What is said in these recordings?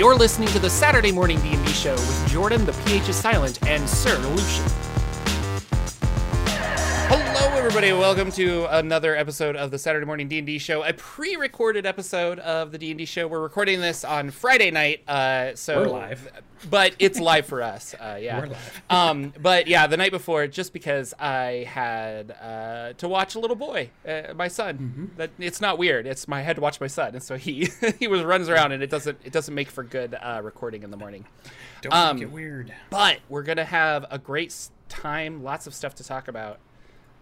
You're listening to the Saturday Morning D&D Show with Jordan, the PH is silent, and Sir Lucian. Everybody. Welcome to another episode of the Saturday Morning D&D Show, a pre-recorded episode of the D&D Show. We're recording this on Friday night, uh, so We're live. but it's live for us. Uh, yeah, We're live. um, but yeah, the night before, just because I had uh, to watch a little boy, uh, my son. Mm-hmm. That it's not weird. It's my I had to watch my son, and so he he was runs around, and it doesn't it doesn't make for good uh, recording in the morning. Don't Um, make it weird. But we're gonna have a great time, lots of stuff to talk about.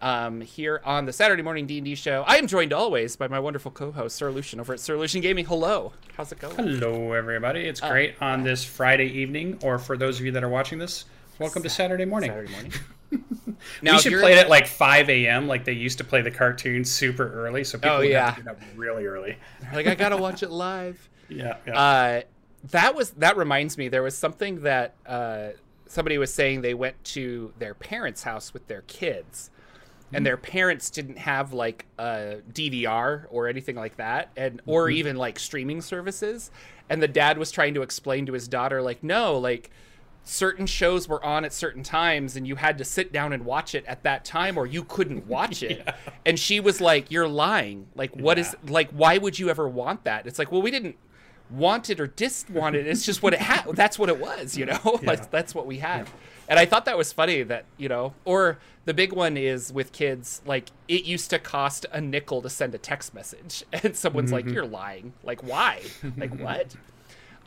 Um, here on the Saturday morning D and D show, I am joined always by my wonderful co-host Sir Lucian over at Sir Lucian Gaming. Hello, how's it going? Hello, everybody. It's Uh, great on this Friday evening, or for those of you that are watching this, welcome to Saturday morning. Saturday morning. we should play it at like 5 a.m. like they used to play the cartoons super early, so people Oh, yeah. have to get up really early. like I gotta watch it live. Yeah, yeah. Uh, that was that reminds me. There was something that uh, somebody was saying. They went to their parents' house with their kids, and their parents didn't have like a DVR or anything like that, and or mm-hmm. even like streaming services. And the dad was trying to explain to his daughter, like, no, like certain shows were on at certain times and you had to sit down and watch it at that time or you couldn't watch it. And she was like you're lying. Like what is like why would you ever want that? It's like well we didn't want it or dis want it. It's just what it had that's what it was you know? Like that's what we had and i thought that was funny that you know or the big one is with kids like it used to cost a nickel to send a text message and someone's like you're lying like why like what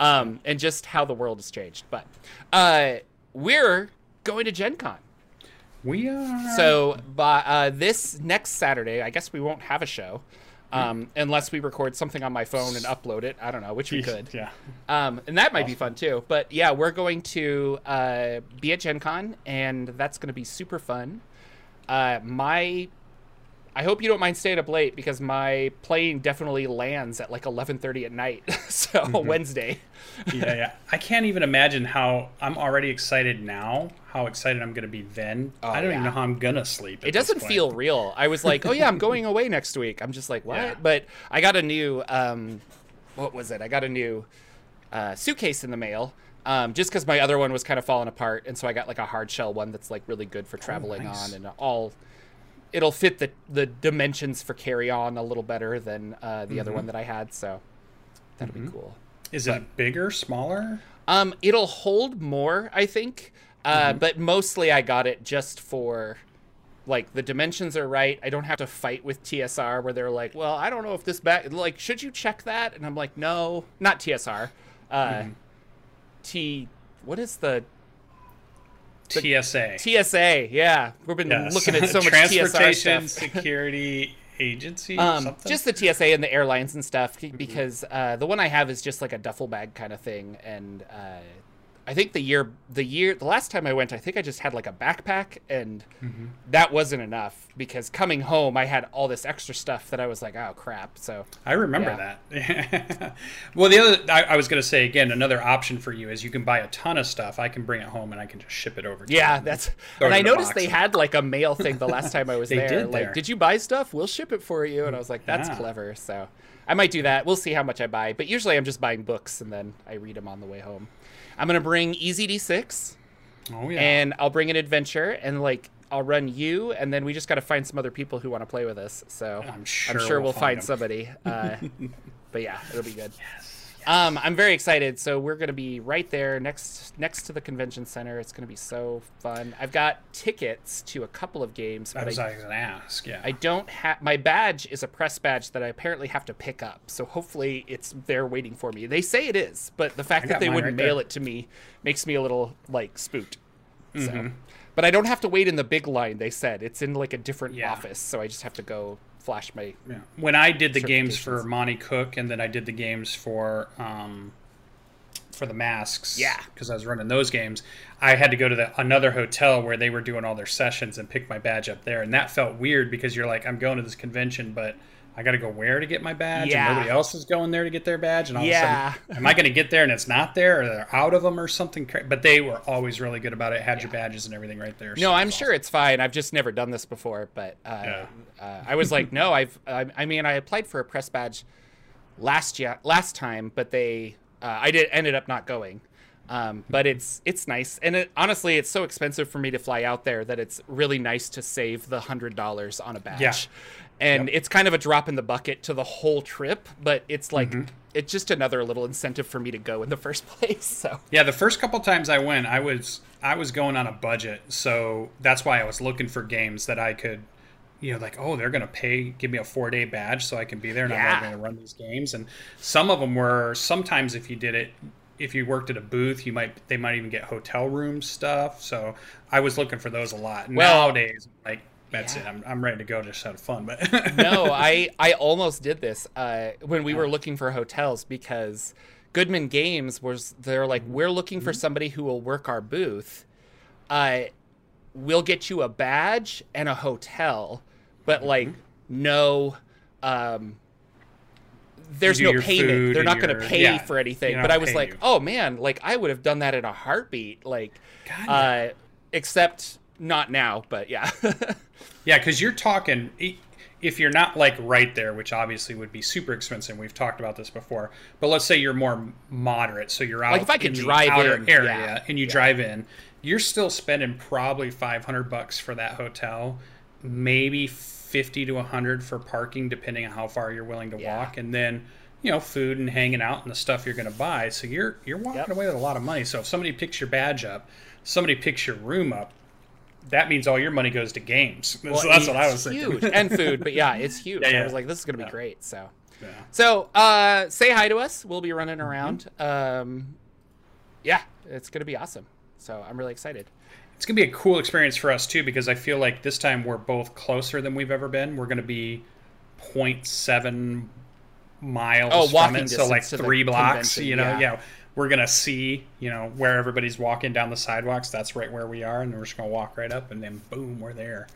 um, and just how the world has changed. But uh, we're going to Gen Con. we are. So by uh, this next Saturday, I guess we won't have a show. Um, unless we record something on my phone and upload it. I don't know, which we could. Yeah. Um, and that might be fun too. But yeah, we're going to uh, be at Gen Con, and that's going to be super fun. Uh, my, I hope you don't mind staying up late because my plane definitely lands at like 11:30 at night. so Mm-hmm. Wednesday. yeah, yeah. I can't even imagine how I'm already excited now. How excited I'm going to be then. I don't yeah. even know how I'm going to sleep. it doesn't feel real. I was like, oh yeah, I'm going away next week. I'm just like, what? Yeah. But I got a new, um, what was it? I got a new uh, suitcase in the mail. Um, just because my other one was kind of falling apart, and so I got like a hard shell one that's like really good for traveling nice. on, and all. It'll fit the the dimensions for carry on a little better than uh, the other one that I had, so that'll be cool. Is it bigger, smaller? Um, it'll hold more, I think. Uh, But mostly, I got it just for like the dimensions are right. I don't have to fight with TSR where they're like, "Well, I don't know if this back like should you check that?" And I'm like, "No, not TSR. Uh, T. What is the TSA. TSA? Yeah, we've been Yes. looking at so much Transportation. Security Agency. or Um, just the TSA and the airlines and stuff because uh, the one I have is just like a duffel bag kind of thing, and uh, I think the year the year the last time I went, I think I just had like a backpack, and mm-hmm. that wasn't enough because coming home I had all this extra stuff that I was like, oh crap. So I remember Yeah. that. well, the other I, I was going to say again, another option for you is you can buy a ton of stuff. I can bring it home and I can just ship it over. to yeah, that's and I noticed they had like a mail thing the last time I was They there. did like, there. did you buy stuff? We'll ship it for you. And I was like, that's Yeah. clever. So I might do that. We'll see how much I buy. But usually I'm just buying books and then I read them on the way home. I'm gonna bring EZD6. Oh yeah. and I'll bring an adventure and like I'll run you, and then we just got to find some other people who want to play with us. So I'm sure we'll, we'll find, find somebody. Uh, but yeah, it'll be good. Um, I'm very excited. So we're gonna be right there next next to the convention center. It's gonna be so fun. I've got tickets to a couple of games, that but was I, I was going to ask. Yeah. I don't have my badge is a press badge that I apparently have to pick up. So hopefully it's there waiting for me. They say it is, but the fact that they wouldn't right mail there. it to me makes me a little like spooked. Mm-hmm. So, but I don't have to wait in the big line. They said it's in like a different Yeah. office, so I just have to go flash my. Yeah. When I did the games for Monte Cook, and then I did the games for um, for the masks. Yeah. Because I was running those games, I had to go to the, another hotel where they were doing all their sessions and pick my badge up there, and that felt weird because you're like, I'm going to this convention, but I got to go where to get my badge, Yeah. and nobody else is going there to get their badge, and all Yeah. of a sudden, am I going to get there and it's not there, or they're out of them, or something? But they were always really good about it. Had your badges and everything right there. so No, I'm sure it's fine. I've just never done this before, but uh, Yeah. uh, I was like, no, I've. I, I mean, I applied for a press badge last year, last time, but they uh, I did ended up not going. Um, but it's it's nice, and it, honestly, it's so expensive for me to fly out there that it's really nice to save the hundred dollars on a badge. Yeah. And it's kind of a drop in the bucket to the whole trip, but it's like mm-hmm. it's just another little incentive for me to go in the first place. So Yeah, the first couple times I went, I was I was going on a budget, so that's why I was looking for games that I could, you know, like oh they're gonna pay, give me a four day badge so I can be there and Yeah. I'm going to run these games. And some of them were sometimes if you did it, if you worked at a booth, you might they might even get hotel room stuff. So I was looking for those a lot. Well- Nowadays, like that's Yeah. it. I'm, I'm ready to go just have fun. But no, I I almost did this uh, when we were looking for hotels because Goodman Games was they're like we're looking for somebody who will work our booth. Uh, we'll get you a badge and a hotel, but like no. Um, there's no payment. They're not going to pay yeah, for anything. But I was like, you. oh man, like I would have done that in a heartbeat. Like, uh, except not now. But yeah. Yeah, because you're talking if you're not like right there, which obviously would be super expensive. We've talked about this before, but let's say you're more moderate, so you're out Like, if I could in the drive outer in, area yeah, and you drive in, you're still spending probably 500 bucks for that hotel, maybe 50 to 100 for parking, depending on how far you're willing to Yeah. walk, and then you know food and hanging out and the stuff you're going to buy. So you're you're walking Yep. away with a lot of money. So if somebody picks your badge up, somebody picks your room up that means all your money goes to games. so that's what I was It's thinking. and food, but yeah, it's huge. Yeah, I was like, this is gonna be Yeah. great. So, Yeah. so uh, say hi to us. We'll be running Mm-hmm. around. Um, yeah, it's gonna be awesome. So I'm really excited. It's gonna be a cool experience for us too because I feel like this time we're both closer than we've ever been. We're gonna be 0.7 miles Oh, from walking it, so like distance to the three blocks. convention, You know, yeah. We're gonna see, you know, where everybody's walking down the sidewalks. That's right where we are, and we're just gonna walk right up, and then boom, we're there.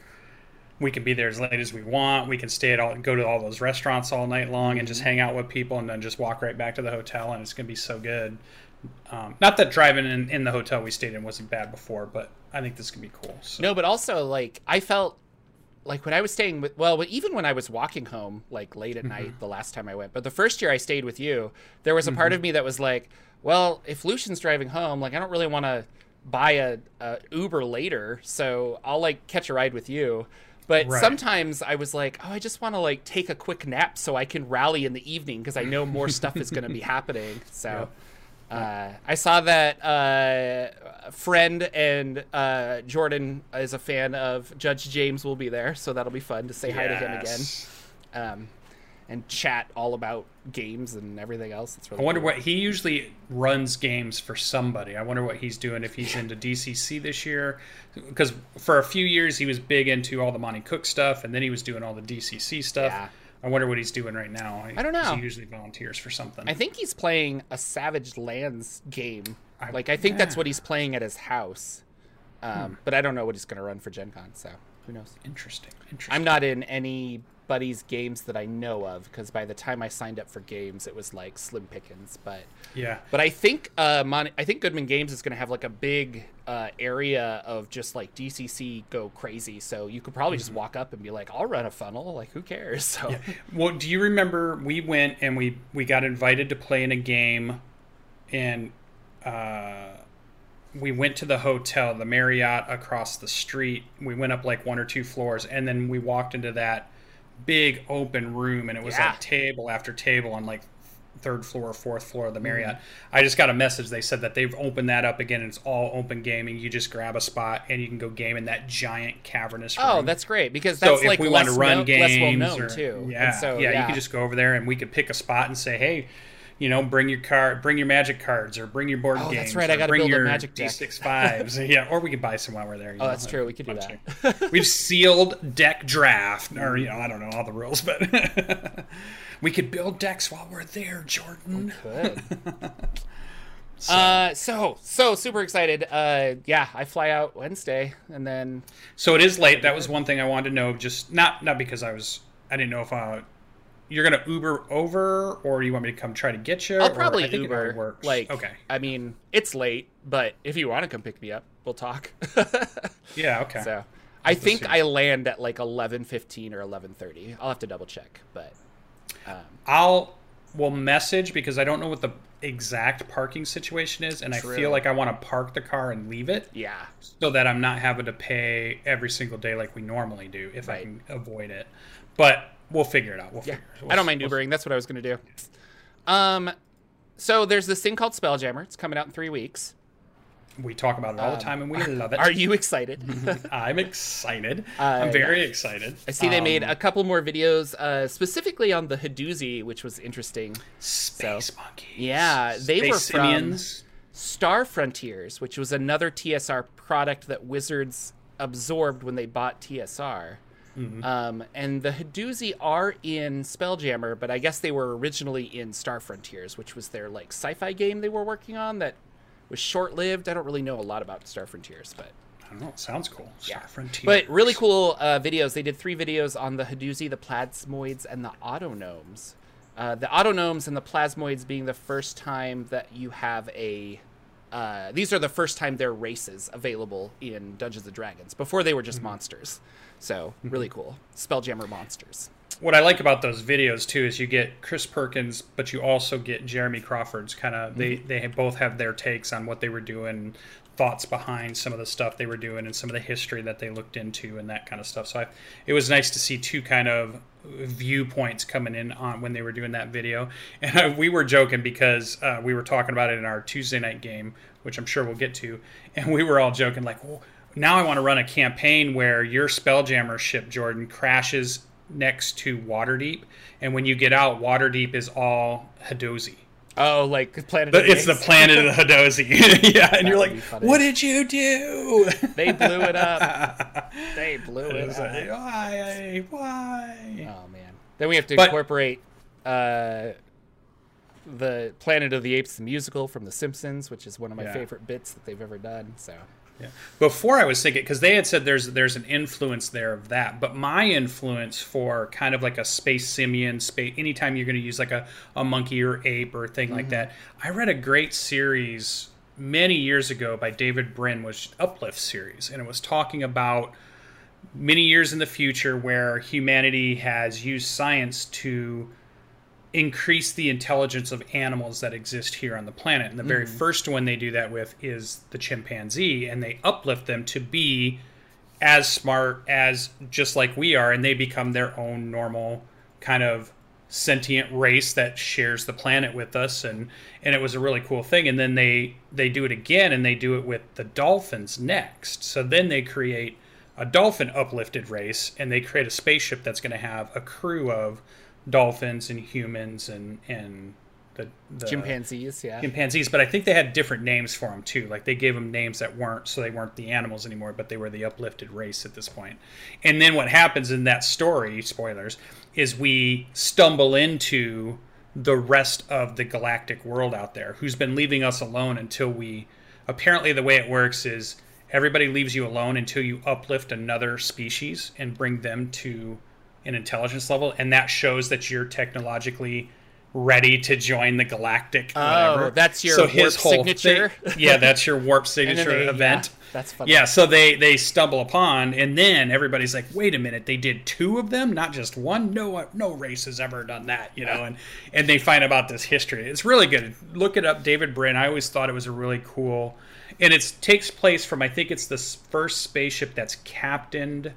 We can be there as late as we want. We can stay at all, go to all those restaurants all night long, and just Mm-hmm. hang out with people, and then just walk right back to the hotel, and it's gonna be so good. Um, not that driving in, in the hotel we stayed in wasn't bad before, but I think this is gonna be cool. So. No, but also like I felt like when I was staying with well, even when I was walking home like late at Mm-hmm. night the last time I went, but the first year I stayed with you, there was a part Mm-hmm. of me that was like, well, if Lucian's driving home, like I don't really want to buy a, a Uber later, so I'll like catch a ride with you. But Right. sometimes I was like, oh, I just want to like take a quick nap so I can rally in the evening because I know more stuff is going to be happening. So. Uh, I saw that uh, friend and uh, Jordan is a fan of Judge James will be there, so that'll be fun to say hi to him again um, and chat all about games and everything else. It's really I wonder cool. what he usually runs games for somebody. I wonder what he's doing if he's into DCC this year, because for a few years he was big into all the Monte Cook stuff, and then he was doing all the DCC stuff. Yeah. I wonder what he's doing right now. I don't know. He usually volunteers for something. I think he's playing a Savage Lands game. I- like I think that's what he's playing at his house. Um, But I don't know what he's going to run for Gen Con, so who knows? interesting. Interesting. I'm not in anybody's games that I know of because by the time I signed up for games, it was like slim pickings. But Yeah. But I think uh, Mon- I think Goodman Games is going to have like a big uh, area of just like DCC go crazy. So you could probably just walk up and be like, "I'll run a funnel." Like, who cares? So Well, do you remember we went and we we got invited to play in a game, and uh, we went to the hotel, the Marriott across the street. We went up like one or two floors, and then we walked into that big open room, and it was Yeah. like table after table on like third floor or fourth floor of Mm-hmm. the Marriott. I just got a message. They said that they've opened that up again. And it's all open gaming. You just grab a spot and you can go game in that giant cavernous room. oh, that's great because So that's if like we want to run kno- games, less well known or, too. Yeah, so, yeah, you can just go over there and we could pick a spot and say, hey, you know, bring your card, bring your magic cards, or bring your board Oh, games. that's right, I gotta bring build a your magic deck. D6 fives. yeah, or we could buy some while we're there. Oh, know, that's true. We could do that. We've sealed deck draft, or you know, I don't know all the rules, but we could build decks while we're there, Jordan. Good. Uh, so so super excited. Uh, yeah, I fly out Wednesday, and then So it is late. That was one thing I wanted to know. Just not not because I was I didn't know if uh, you're gonna Uber over or you want me to come try to get you. I'll or probably Uber. works. Like, okay, I mean, it's late, but if you want to come pick me up, we'll talk. yeah, okay. so I think. I land at like eleven fifteen or eleven thirty. I'll have to double check, but um, I'll will message because I don't know what the exact parking situation is, and True. I feel like I want to park the car and leave it Yeah. so that I'm not having to pay every single day like we normally do if I can avoid it. But we'll figure it out. We'll Yeah. figure it. I don't mind we'll- That's what I was going to do. Um, so there's this thing called Spelljammer. It's coming out in three weeks. We talk about it all the time and we love it. Um, Are you excited? I'm excited. Uh, I'm very excited. I see they made Um, a couple more videos uh, specifically on the Hadozi, which was interesting. Space Monkeys. Yeah, they were from- Simians. Star Frontiers, which was another TSR product that Wizards absorbed when they bought TSR. Um, and the Hadozi are in Spelljammer, but I guess they were originally in Star Frontiers, which was their like sci-fi game they were working on that was short-lived. I don't really know a lot about Star Frontiers, but I don't know. It sounds cool. Star Frontiers. but really cool uh, videos. They did three videos on the Hadozi, the Plasmoids, and the Autognomes. Uh, the Autognomes and the Plasmoids being the first time that you have a. Uh, these are the first time they're races available in Dungeons and Dragons. Before they were just monsters. So, really cool. Spelljammer monsters. what I like about those videos too is you get Chris Perkins, but you also get Jeremy Crawford's kind of they Mm-hmm. they both have their takes on what they were doing, thoughts behind some of the stuff they were doing, and some of the history that they looked into and that kind of stuff. So I, it was nice to see two kind of viewpoints coming in on when they were doing that video. And uh, we were joking because uh, we were talking about it in our Tuesday night game, which I'm sure we'll get to, and we were all joking like, well, now I want to run a campaign where your Spelljammer ship, Jordan, crashes next to Waterdeep, and when you get out, Waterdeep is all Hadozi. Oh, like Planet But of the it's the planet of the Hadozi. yeah, and you're like, what did you do? They blew it up. They blew it It's like, up. why? Why? Oh man. Then we have to But- incorporate uh, the Planet of the Apes the musical from The Simpsons, which is one of my Yeah. favorite bits that they've ever done. So Yeah. Before I was thinking, because they had said there's there's an influence there of that, but my influence for kind of like a space simian, space anytime you're going to use like a, a monkey or ape or thing like mm-hmm. that, I read a great series many years ago by David Brin, was Uplift series, and it was talking about many years in the future where humanity has used science to increase the intelligence of animals that exist here on the planet. And the very mm. first one they do that with is the chimpanzee, and they uplift them to be as smart as just like we are, and they become their own normal kind of sentient race that shares the planet with us. And and it was a really cool thing. And then they they do it again and they do it with the dolphins next. So then they create a dolphin uplifted race and they create a spaceship that's going to have a crew of dolphins and humans and and the, the chimpanzees, yeah. chimpanzees, but I think they had different names for them too. Like they gave them names that weren't so they weren't the animals anymore, but they were the uplifted race at this point. And then what happens in that story, spoilers, is we stumble into the rest of the galactic world out there who's been leaving us alone until we apparently the way it works is everybody leaves you alone until you uplift another species and bring them to an intelligence level and that shows that you're technologically ready to join the galactic oh, whatever. Oh, that's your so warp signature? thing- yeah, that's your warp signature they- event. Yeah, that's funny. Yeah, so they they stumble upon, and then everybody's like, "Wait a minute, they did two of them, not just one. No, uh, no race has ever done that, you know." And and they find about this history. It's really good. Look it up, David Brin. I always thought it was a really cool, and it takes place from I think it's the first spaceship that's captained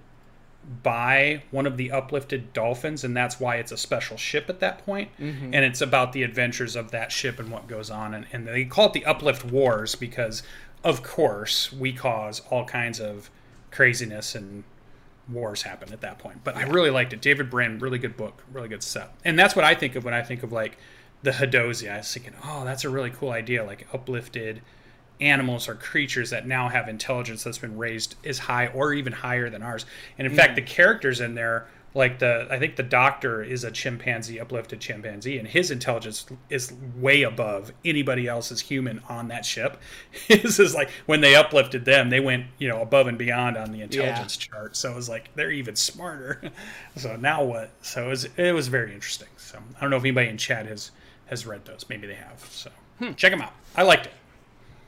by one of the uplifted dolphins, and that's why it's a special ship at that point. Mm-hmm. And it's about the adventures of that ship and what goes on. And, and they call it the Uplift Wars because, of course, we cause all kinds of craziness and wars happen at that point. But I really liked it. David Brin, really good book, really good set. And that's what I think of when I think of like the Hadozi. I was thinking, oh, that's a really cool idea, like uplifted animals or creatures that now have intelligence that's been raised as high or even higher than ours. And in hmm. fact, the characters in there, like the I think the doctor is a chimpanzee, uplifted chimpanzee, and his intelligence is way above anybody else's human on that ship. His is like when they uplifted them, they went you know above and beyond on the intelligence chart. So it was like they're even smarter. so now what? So it was it was very interesting. So I don't know if anybody in chat has has read those. Maybe they have. So hmm. check them out. I liked it.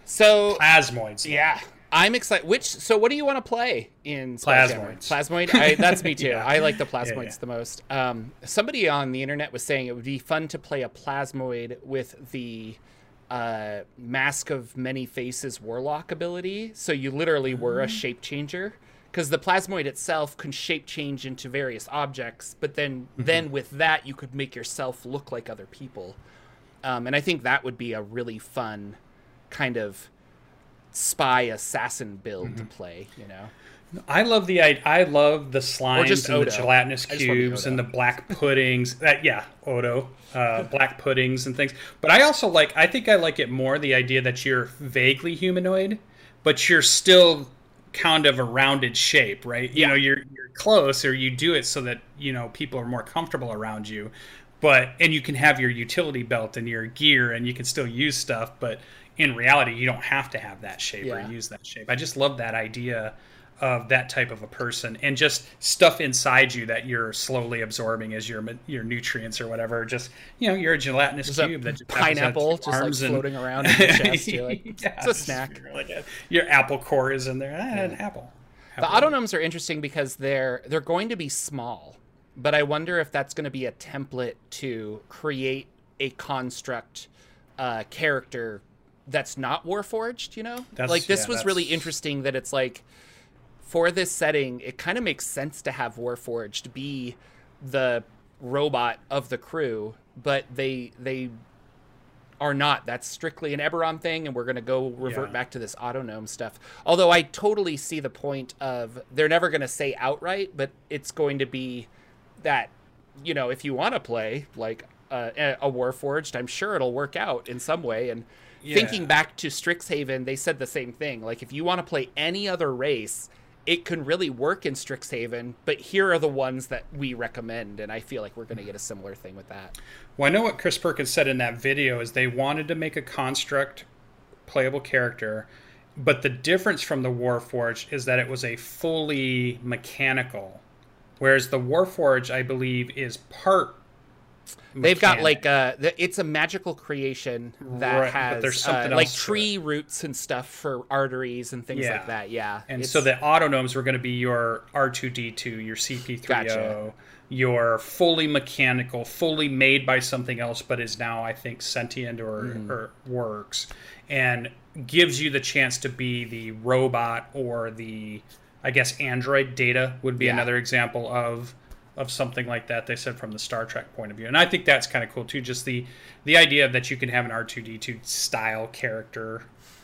So Plasmoids. yeah, I'm excited. Which so what do you want to play in Spelljammer? Plasmoids. Plasmoid. I, that's me too. Yeah. I like the plasmoids yeah. the most. Um, somebody on the internet was saying it would be fun to play a plasmoid with the uh, Mask of Many Faces Warlock ability. So you literally were a shape changer because the plasmoid itself can shape change into various objects, but then then with that you could make yourself look like other people. Um, and I think that would be a really fun kind of spy assassin build to play. You know. I love the I, I love the slimes and the gelatinous I just wanna be cubes and the black puddings. That yeah, Odo, uh, black puddings and things. But I also like. I think I like it more the idea that you're vaguely humanoid, but you're still kind of a rounded shape, right? You know, you're you're close, or you do it so that you know people are more comfortable around you. But and you can have your utility belt and your gear, and you can still use stuff. But in reality, you don't have to have that shape Yeah. or use that shape. I just love that idea of that type of a person and just stuff inside you that you're slowly absorbing as your your nutrients or whatever. Just you know, you're a gelatinous There's a cube that to have pineapple just like arms and- floating around in your chest. You're like, it's, Yeah, it's a snack. like a- your apple core is in there. Ah, an apple. The autognomes are interesting because they're they're going to be small, but I wonder if that's going to be a template to create a construct uh, character that's not Warforged. You know, That's- like this yeah, was really interesting that it's like for this setting, it kind of makes sense to have Warforged be the robot of the crew, but they they are not. That's strictly an Eberron thing, and we're going to go revert Yeah. back to this autognome stuff. Although I totally see the point of they're never going to say outright, but it's going to be that you know if you want to play like uh, a, a Warforged, I'm sure it'll work out in some way. And thinking back to Strixhaven, they said the same thing. Like if you want to play any other race. It can really work in Strixhaven, but here are the ones that we recommend, and I feel like we're going to get a similar thing with that. Well, I know what Chris Perkins said in that video is they wanted to make a construct playable character, but the difference from the Warforged is that it was a fully mechanical, whereas the Warforged, I believe, is part. They've got like uh, it's a magical creation that Right, has uh, like tree roots and stuff for arteries and things Yeah. like that. Yeah. And It's- so the autognomes were going to be your R2D2, your CP30, Gotcha. your fully mechanical, fully made by something else, but is now, I think, sentient or, Mm-hmm. or works, and gives you the chance to be the robot or the, I guess, android. Data would be Yeah. another example of of something like that. They said from the Star Trek point of view, and I think that's kind of cool too. Just the the idea that you can have an R2D2 style character.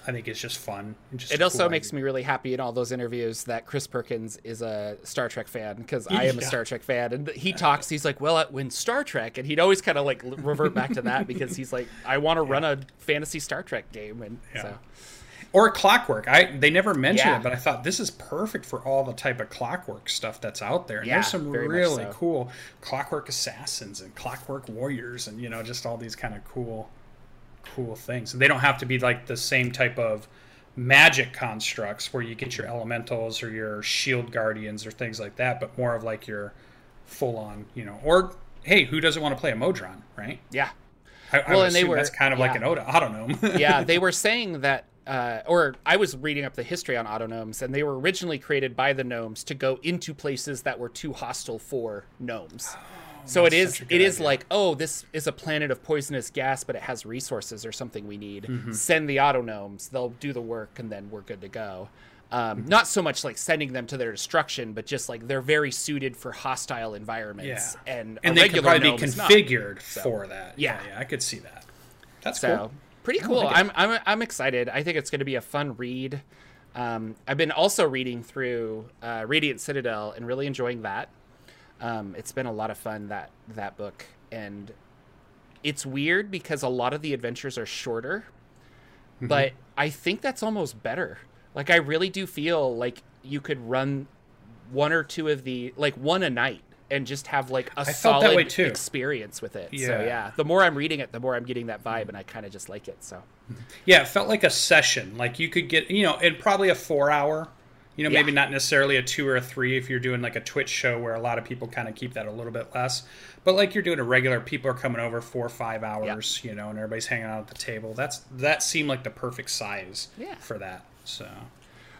I think is just fun. Just it also cool makes idea. me really happy in all those interviews that Chris Perkins is a Star Trek fan because I am a Star Trek fan, and he talks. He's like, "Well, uh, when Star Trek," and he'd always kind of like revert back to that because he's like, "I want to run a fantasy Star Trek game," and Yeah. so or clockwork. I they never mentioned Yeah. it, but I thought this is perfect for all the type of clockwork stuff that's out there. And Yeah, there's some really so. cool clockwork assassins and clockwork warriors, and you know just all these kind of cool, cool things. And they don't have to be like the same type of magic constructs where you get your elementals or your shield guardians or things like that, but more of like your full on, you know, or hey, who doesn't want to play a Modron, right? yeah. I, I Well, would and they were- that's kind of like yeah. an auto, autognome. yeah, they were saying that, uh, or I was reading up the history on autognomes, and they were originally created by the gnomes to go into places that were too hostile for gnomes. so it Oh, is such a good it is like, oh, this is a planet of poisonous gas, but it has resources or something we need. Mm-hmm. Send the autognomes; they'll do the work, and then we're good to go. Um, Mm-hmm. Not so much like sending them to their destruction, but just like they're very suited for hostile environments, Yeah. and, and they could probably be is not. configured for that. Yeah. yeah, I could see that. That's So cool. Pretty cool. like. I'm, I'm I'm excited. I think it's going to be a fun read. Um, I've been also reading through uh, Radiant Citadel and really enjoying that. Um, it's been a lot of fun that that book, and it's weird because a lot of the adventures are shorter, Mm-hmm. but I think that's almost better. Like I really do feel like you could run one or two of the like one a night and just have like a I felt that solid experience with it. So Yeah. yeah, the more I'm reading it, the more I'm getting that vibe, and I kind of just like it. So. Yeah, it felt like a session. Like you could get, you know, and probably a four hour. You know, Yeah. maybe not necessarily a two or a three if you're doing like a Twitch show where a lot of people kind of keep that a little bit less. But like you're doing a regular, people are coming over four or five hours, you know, and everybody's hanging out at the table. That's that seemed like the perfect size Yeah. for that. So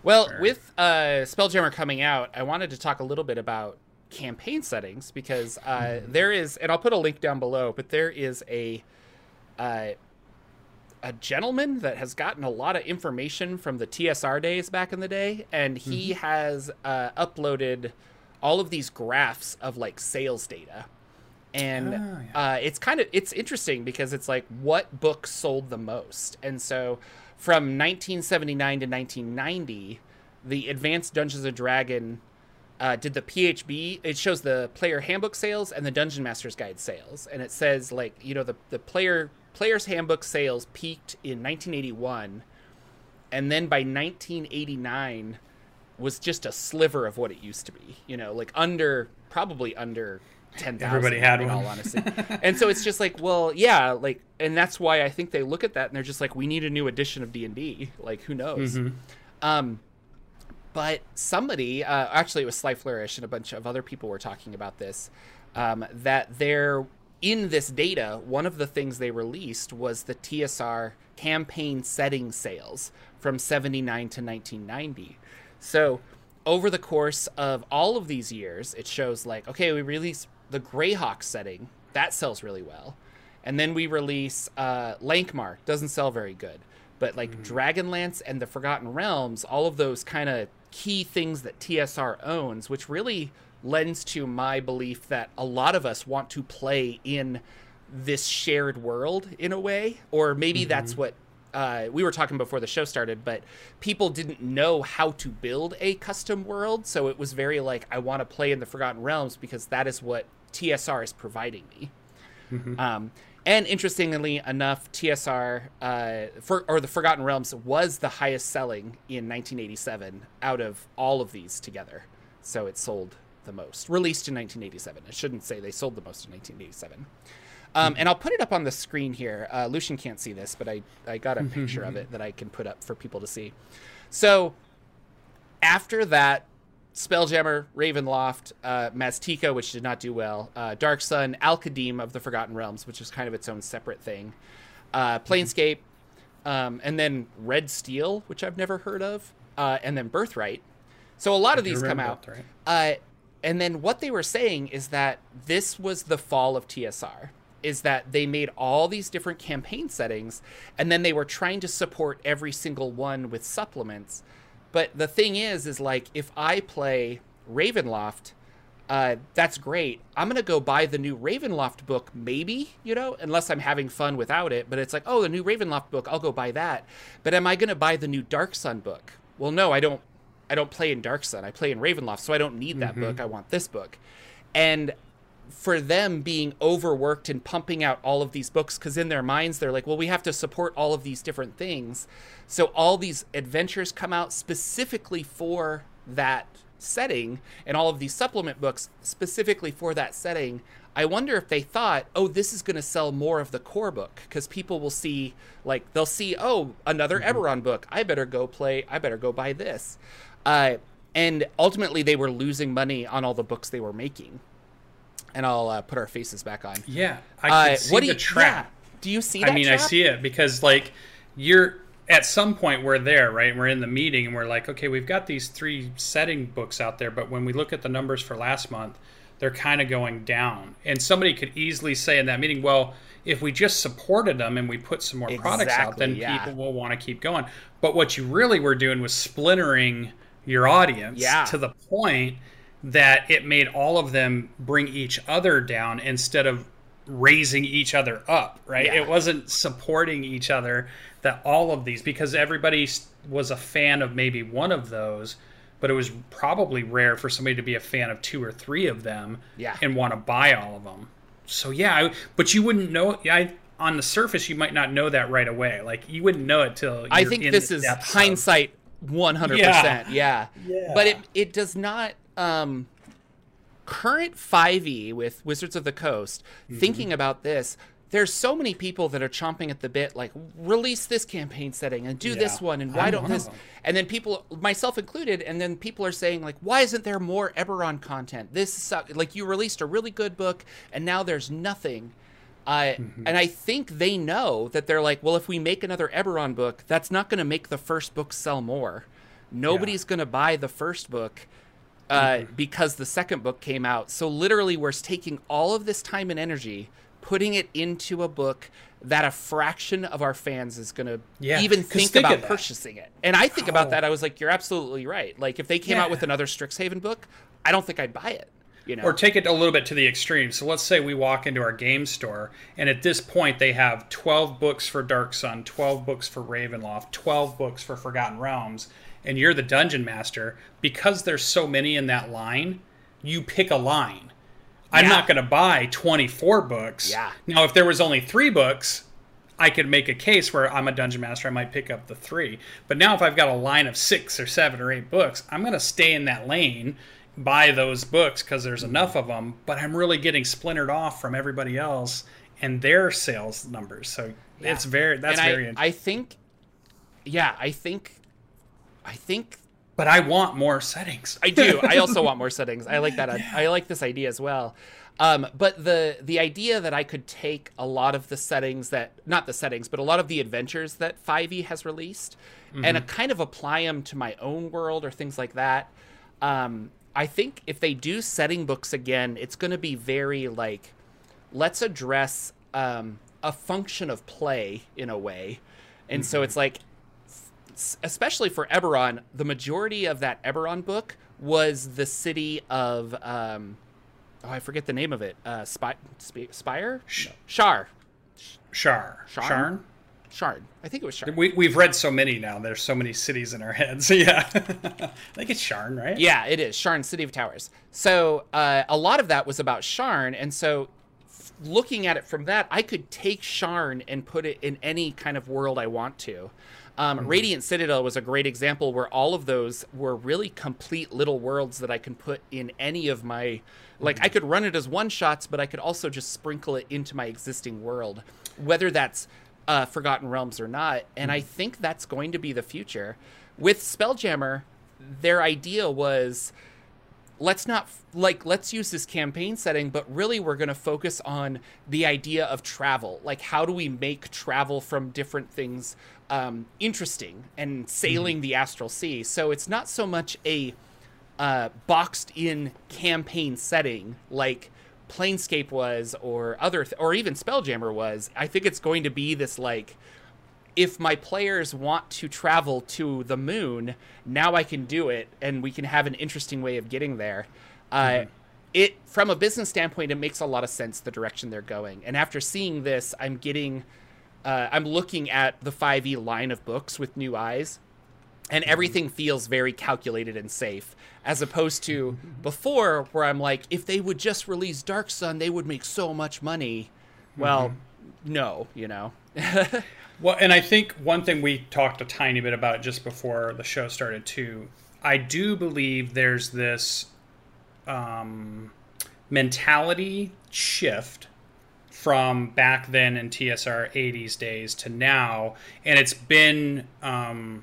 Well, Sure. with uh, Spelljammer coming out, I wanted to talk a little bit about campaign settings because uh, there is, and I'll put a link down below, but there is a uh, a gentleman that has gotten a lot of information from the TSR days back in the day, and he Mm-hmm. has uh, uploaded all of these graphs of like sales data. And Oh, uh, it's kind of it's interesting because it's like what books sold the most, and so from 1979 to 1990, the Advanced Dungeons and Dragon uh, did the PHB. It shows the player handbook sales and the Dungeon Master's Guide sales, and it says like you know the the player player's handbook sales peaked in 1981, and then by 1989 was just a sliver of what it used to be. You know, like under probably under. 10,000 Everybody had in one. all honesty. and so it's just like, well, yeah, like and that's why I think they look at that and they're just like we need a new edition of D&D. Like who knows. Um but somebody, uh, actually, it was Sly Flourish and a bunch of other people were talking about this. Um, that they're in this data, one of the things they released was the TSR campaign setting sales from 79 to 1990. So, over the course of all of these years, it shows like, okay, we release the Greyhawk setting, that sells really well. And then we release uh, Lankhmar, doesn't sell very good. But like Dragonlance and the Forgotten Realms, all of those kind of key things that TSR owns, which really lends to my belief that a lot of us want to play in this shared world in a way, or maybe that's what uh, we were talking before the show started, but people didn't know how to build a custom world, so it was very like I want to play in the Forgotten Realms because that is what TSR is providing me. Um, and interestingly enough, TSR uh, for or the Forgotten Realms was the highest selling in 1987 out of all of these together. So it sold the most. Released in 1987. I shouldn't say they sold the most in 1987. Um, and I'll put it up on the screen here. Uh, Lucian can't see this, but I, I got a picture of it that I can put up for people to see. So after that, Spelljammer, Ravenloft, uh, Maztica, which did not do well, uh, Dark Sun, Al-Qadim of the Forgotten Realms, which is kind of its own separate thing, uh, Planescape, um, and then Red Steel, which I've never heard of, uh, and then Birthright. So a lot of these come out. Uh, and then what they were saying is that this was the fall of TSR. Is that they made all these different campaign settings, and then they were trying to support every single one with supplements. But the thing is, is like if I play Ravenloft, uh, that's great. I'm gonna go buy the new Ravenloft book, maybe you know, unless I'm having fun without it. But it's like, oh, the new Ravenloft book, I'll go buy that. But am I gonna buy the new Dark Sun book? Well, no, I don't. I don't play in Dark Sun. I play in Ravenloft, so I don't need that book. I want this book. And for them being overworked and pumping out all of these books because in their minds they're like well we have to support all of these different things. So all these adventures come out specifically for that setting and all of these supplement books specifically for that setting. I wonder if they thought oh this is going to sell more of the core book because people will see like they'll see oh another eberron book. I better go play i better go buy this. Uh, and ultimately they were losing money on all the books they were making and I'll uh, put our faces back on. Yeah, I can Uh, see what do the you? trap. Yeah. Do you see I mean, I see it because like you're at some point we're there, right? We're in the meeting and we're like, okay, we've got these three setting books out there, but when we look at the numbers for last month, they're kind of going down. And somebody could easily say in that meeting, well, if we just supported them and we put some more products out, then yeah. people will want to keep going. But what you really were doing was splintering your audience Yeah. to the point that it made all of them bring each other down instead of raising each other up, right? Yeah. It wasn't supporting each other that all of these because everybody was a fan of maybe one of those, but it was probably rare for somebody to be a fan of two or three of them Yeah. and want to buy all of them. So yeah, but you wouldn't know I on the surface you might not know that right away. Like you wouldn't know it till I think in this is of- hindsight 100%. Yeah. Yeah. Yeah. But it it does not um current 5e with Wizards of the Coast Mm-hmm. thinking about this there's so many people that are chomping at the bit like release this campaign setting and do this one and why I'm don't this and then people myself included and then people are saying like why isn't there more Eberron content this suck like you released a really good book and now there's nothing uh, Mm-hmm. and I think they know that they're like, well, if we make another Eberron book, that's not going to make the first book sell more. Nobody's going to buy the first book uh, because the second book came out. So literally, we're taking all of this time and energy, putting it into a book that a fraction of our fans is going to Yeah, even think, think about purchasing it. And I think about Oh. that. I was like, you're absolutely right. Like, if they came out with another Strixhaven book, I don't think I'd buy it. You know, Or take it a little bit to the extreme. So let's say we walk into our game store, and at this point they have 12 books for Dark Sun, 12 books for Ravenloft, 12 books for Forgotten Realms, and you're the dungeon master. Because there's so many in that line, you pick a line. I'm not going to buy 24 books. Yeah. Now, if there was only three books, I could make a case where I'm a dungeon master, I might pick up the three. But now, if I've got a line of six or seven or eight books, I'm going to stay in that lane, buy those books because there's enough of them. But I'm really getting splintered off from everybody else and their sales numbers. So it's very that's and very. I, interesting. I think, yeah, I think, I think but I want more settings. I do. I also want more settings. I like that. I, I like this idea as well. Um, but the the idea that I could take a lot of the settings that not the settings, but a lot of the adventures that 5e has released, and uh, kind of apply them to my own world or things like that. Um, I think if they do setting books again, it's going to be very like, let's address um, a function of play in a way, and so it's like especially for Eberron, the majority of that Eberron book was the city of um, oh I forget the name of it. Uh, Spy, Sp- Spire, No. Shar, Shar, Sharn? Sharn. Shard. I think it was Shard. We, we've read so many now. There's so many cities in our heads. Yeah, I think it's Sharn, right? Yeah, it is Sharn, City of Towers. So uh, a lot of that was about Sharn, and so f- looking at it from that, I could take Sharn and put it in any kind of world I want to. Um, Radiant Citadel was a great example where all of those were really complete little worlds that I can put in any of my. Like, I could run it as one shots, but I could also just sprinkle it into my existing world, whether that's uh, Forgotten Realms or not. And I think that's going to be the future. With Spelljammer, their idea was let's not like let's use this campaign setting but really we're going to focus on the idea of travel like how do we make travel from different things um, interesting and sailing the astral sea so it's not so much a uh, boxed in campaign setting like planescape was or other th- or even spelljammer was i think it's going to be this like if my players want to travel to the moon, now I can do it, and we can have an interesting way of getting there. Uh, it from a business standpoint, it makes a lot of sense the direction they're going. And after seeing this, I'm getting, uh, I'm looking at the 5e line of books with new eyes, and everything feels very calculated and safe, as opposed to before, where I'm like, if they would just release Dark Sun, they would make so much money. Well, no, you know. Well, and I think one thing we talked a tiny bit about just before the show started too. I do believe there's this um, mentality shift from back then in TSR 80s days to now, and it's been um,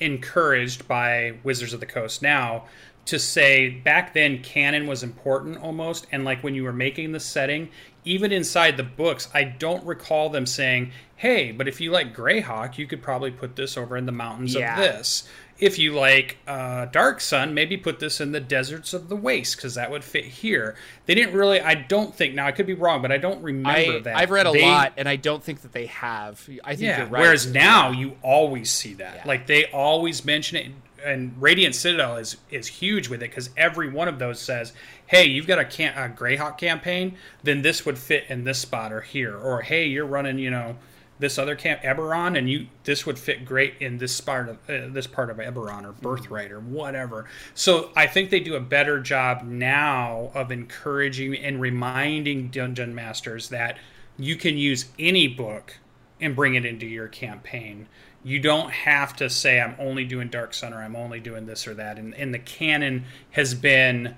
encouraged by Wizards of the Coast now to say back then canon was important almost and like when you were making the setting even inside the books i don't recall them saying hey but if you like greyhawk you could probably put this over in the mountains Yeah. of this if you like uh, dark sun maybe put this in the deserts of the waste because that would fit here they didn't really i don't think now i could be wrong but i don't remember I, that I've read a They- lot, and I don't think that they have. I think yeah. you're right. Whereas now you always see that. Yeah. Like they always mention it, and Radiant Citadel is is huge with it because every one of those says, "Hey, you've got a, cam- a Greyhawk campaign, then this would fit in this spot or here." Or, "Hey, you're running, you know." This other camp, Eberron, and you this would fit great in this part of uh, this part of Eberron or Birthright or whatever. So I think they do a better job now of encouraging and reminding dungeon masters that you can use any book and bring it into your campaign. You don't have to say I'm only doing Dark Sun or I'm only doing this or that. And, and the canon has been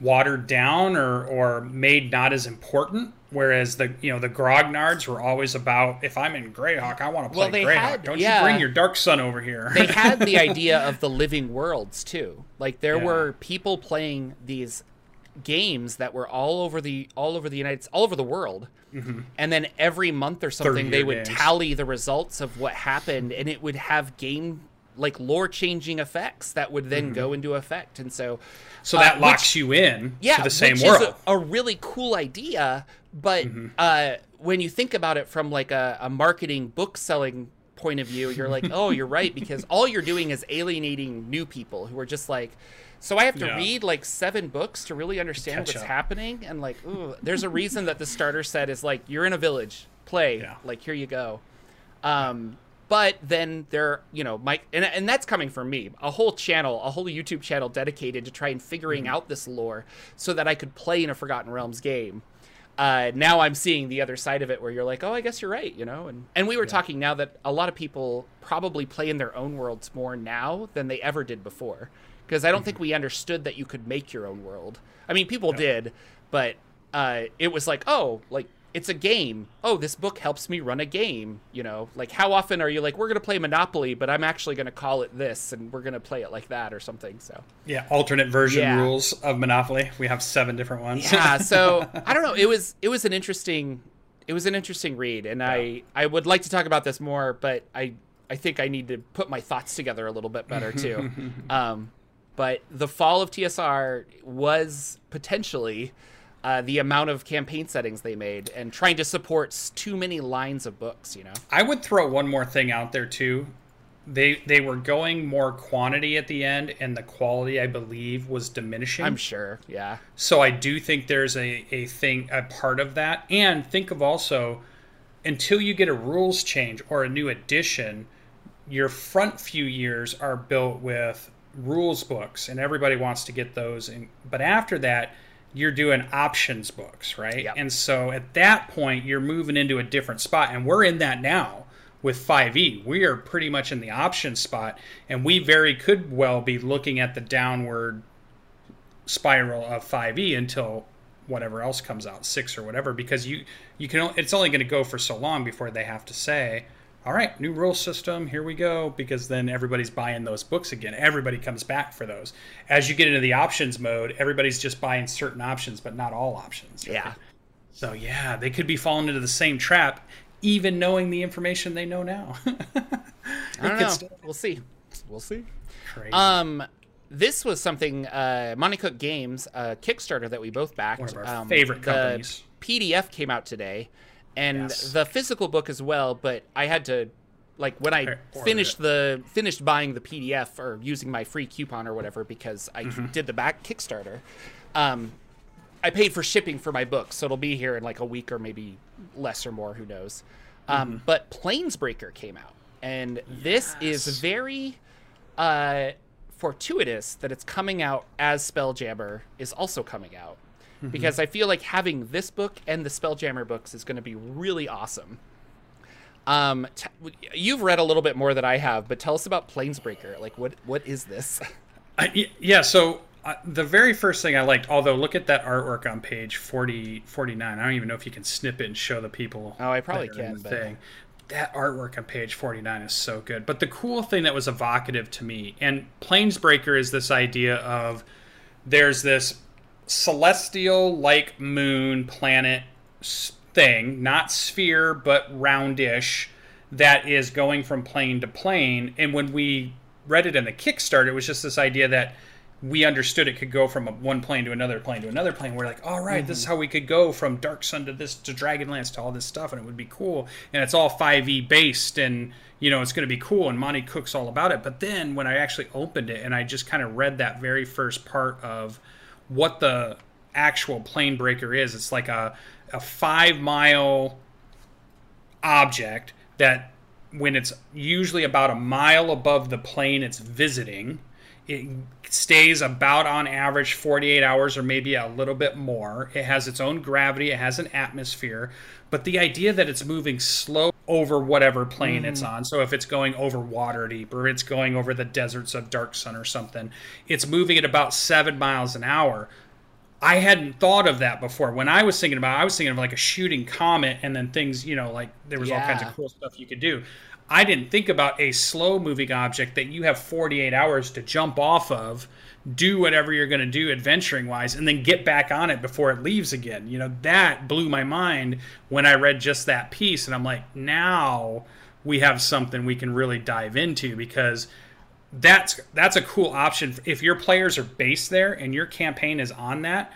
watered down or, or made not as important. Whereas the you know the Grognards were always about if I'm in Greyhawk, I want to play Well, Greyhawk. had- Don't yeah. you bring your Dark Sun over here? they had the idea of the living worlds too. Like there Yeah. were people playing these games that were all over the all over the United all over the world. And then every month or something they would tally the results of what happened and it would have game like lore changing effects that would then go into effect. And so So uh, that locks which- you in yeah, to the same which world. is a, a really cool idea. But uh, when you think about it from like a, a marketing book selling point of view, you're like, oh, you're right because all you're doing is alienating new people who are just like. So I have to Yeah. read like seven books to really understand Catch what's up. happening, and like, ooh, there's a reason that the starter set is like, you're in a village, play, Yeah. like here you go. Um, but then there, you know, Mike, and, and that's coming from me. A whole channel, a whole YouTube channel dedicated to try and figuring Mm-hmm. out this lore so that I could play in a Forgotten Realms game. Uh, now I'm seeing the other side of it where you're like, oh, I guess you're right, you know. And and we were talking now that a lot of people probably play in their own worlds more now than they ever did before, because I don't think we understood that you could make your own world. I mean, people did, but uh, it was like, oh, like it's a game. Oh, this book helps me run a game. You know, like how often are you like, we're gonna play Monopoly, but I'm actually gonna call it this, and we're gonna play it like that or something. So yeah, alternate version Yeah. rules of Monopoly. We have seven different ones. yeah, so I don't know. It was it was an interesting it was an interesting read, and I I would like to talk about this more, but I I think I need to put my thoughts together a little bit better too. um, but the fall of TSR was potentially. Uh, the amount of campaign settings they made and trying to support too many lines of books, you know. I would throw one more thing out there too. They they were going more quantity at the end, and the quality, I believe, was diminishing. I'm sure, yeah. So I do think there's a, a thing, a part of that. And think of also, until you get a rules change or a new edition, your front few years are built with rules books, and everybody wants to get those. And, but after that, you're doing options books, right? Yep. And so at that point, you're moving into a different spot. And we're in that now with 5e. We are pretty much in the options spot, and we very could well be looking at the downward spiral of 5e until whatever else comes out 6 or whatever because you you can it's only going to go for so long before they have to say all right new rule system here we go because then everybody's buying those books again everybody comes back for those as you get into the options mode everybody's just buying certain options but not all options right? Yeah. so yeah they could be falling into the same trap even knowing the information they know now I don't know. still- We'll see. We'll see. Crazy. Um, this was something uh, Monte Cook Games, a Kickstarter that we both backed. One of our um, favorite the companies. PDF came out today, and Yes. the physical book as well. But I had to, like, when I finished it. the finished buying the PDF or using my free coupon or whatever because I Mm-hmm. did the back Kickstarter. Um, I paid for shipping for my book, so it'll be here in like a week or maybe less or more. Who knows? Mm-hmm. Um, but Planesbreaker came out, and this is very uh, fortuitous that it's coming out as Spelljammer is also coming out, because I feel like having this book and the Spelljammer books is going to be really awesome. Um, t- you've read a little bit more than I have, but tell us about Planesbreaker. Like, what what is this? I, yeah, so uh, the very first thing I liked, although look at that artwork on page 40, 49. I don't even know if you can snip it and show the people. Oh, I probably that are in can, but- Thing. That artwork on page 49 is so good. But the cool thing that was evocative to me, and Planesbreaker is this idea of there's this celestial like moon planet thing, not sphere, but roundish, that is going from plane to plane. And when we read it in the Kickstarter, it was just this idea that we understood it could go from a, one plane to another plane to another plane. We're like, all right, this is mm-hmm. how we could go from Dark Sun to this to Dragonlance to all this stuff, and it would be cool. And it's all 5e based, and you know it's going to be cool. And Monte Cook's all about it. But then when I actually opened it and I just kind of read that very first part of what the actual plane breaker is, it's like a a five mile object that when it's usually about a mile above the plane it's visiting it stays about on average 48 hours or maybe a little bit more. It has its own gravity it has an atmosphere but the idea that it's moving slow over whatever plane it's mm. on. So if it's going over water deep or it's going over the deserts of dark sun or something it's moving at about seven miles an hour. I hadn't thought of that before. When I was thinking about, it, I was thinking of like a shooting comet, and then things, you know, like there was all kinds of cool stuff you could do. I didn't think about a slow moving object that you have 48 hours to jump off of, do whatever you're going to do adventuring wise, and then get back on it before it leaves again. You know, that blew my mind when I read just that piece, and I'm like, now we have something we can really dive into because that's that's a cool option if your players are based there and your campaign is on that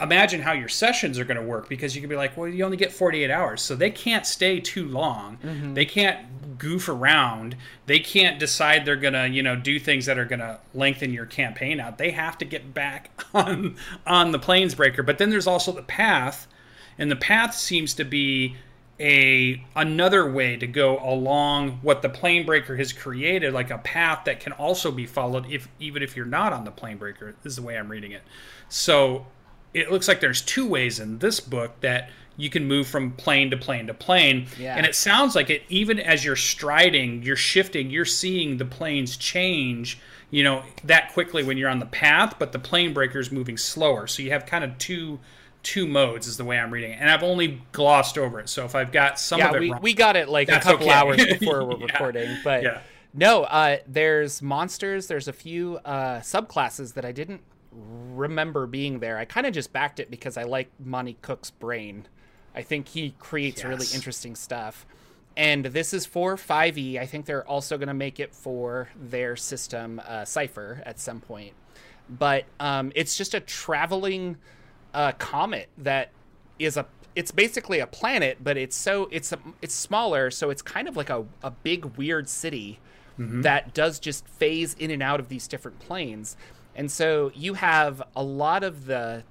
imagine how your sessions are going to work because you can be like well you only get 48 hours so they can't stay too long Mm-hmm. they can't goof around they can't decide they're to you know do things that are to lengthen your campaign out. They have to get back on on the planesbreaker. But then there's also the path and the path seems to be a another way to go along what the plane breaker has created like a path that can also be followed if even if you're not on the plane breaker this is the way i'm reading it. So it looks like there's two ways in this book that you can move from plane to plane to plane Yeah. and it sounds like it even as you're striding you're shifting you're seeing the planes change you know that quickly when you're on the path but the plane breaker is moving slower so you have kind of two two modes is the way i'm reading it and i've only glossed over it so if i've got some yeah, of it we, wrong, we got it like a couple okay. hours before we're Yeah. recording, but Yeah. no, uh, there's monsters. There's a few uh, subclasses that I didn't remember being there. I kind of just backed it because I like Monte Cook's brain. I think he creates really interesting stuff. And this is for 5e. I think they're also going to make it for their system, uh, Cypher, at some point. But um, it's just a traveling uh, comet that is a. It's basically a planet, but it's so it's a, it's smaller, so it's kind of like a, a big weird city that does just phase in and out of these different planes. And so you have a lot of the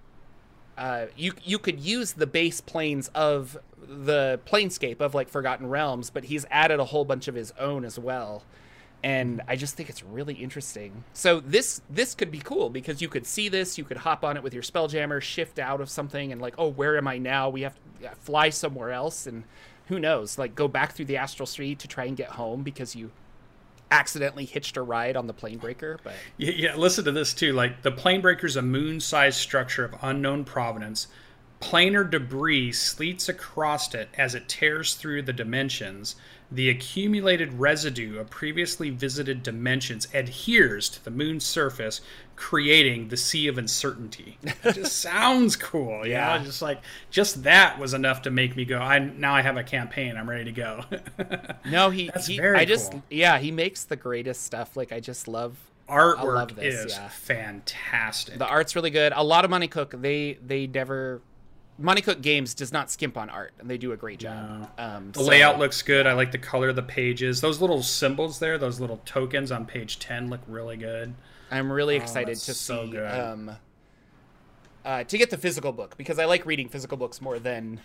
uh, you you could use the base planes of the planescape of like Forgotten Realms, but he's added a whole bunch of his own as well. And I just think it's really interesting. So this this could be cool because you could see this, you could hop on it with your spelljammer, shift out of something, and like, oh, where am I now? We have to fly somewhere else, and who knows? Like, go back through the astral street to try and get home because you accidentally hitched a ride on the plane breaker. But Yeah, yeah, listen to this too. Like the plane breaker is a moon-sized structure of unknown provenance. Planar debris sleets across it as it tears through the dimensions. The accumulated residue of previously visited dimensions adheres to the moon's surface, creating the sea of uncertainty. It just sounds cool, Yeah. know? Just like just that was enough to make me go. I now I have a campaign. I'm ready to go. no, he, That's he very I just yeah, he makes the greatest stuff. Like I just love Artwork love this, is yeah. fantastic. the art's really good. A lot of Monte Cook, they they never Monte Cook Games does not skimp on art, and they do a great job. Um, The layout looks good. I like the color of the pages. Those little symbols there, those little tokens on page 10 look really good. I'm really excited that's to so see um, uh, to get the physical book because I like reading physical books more than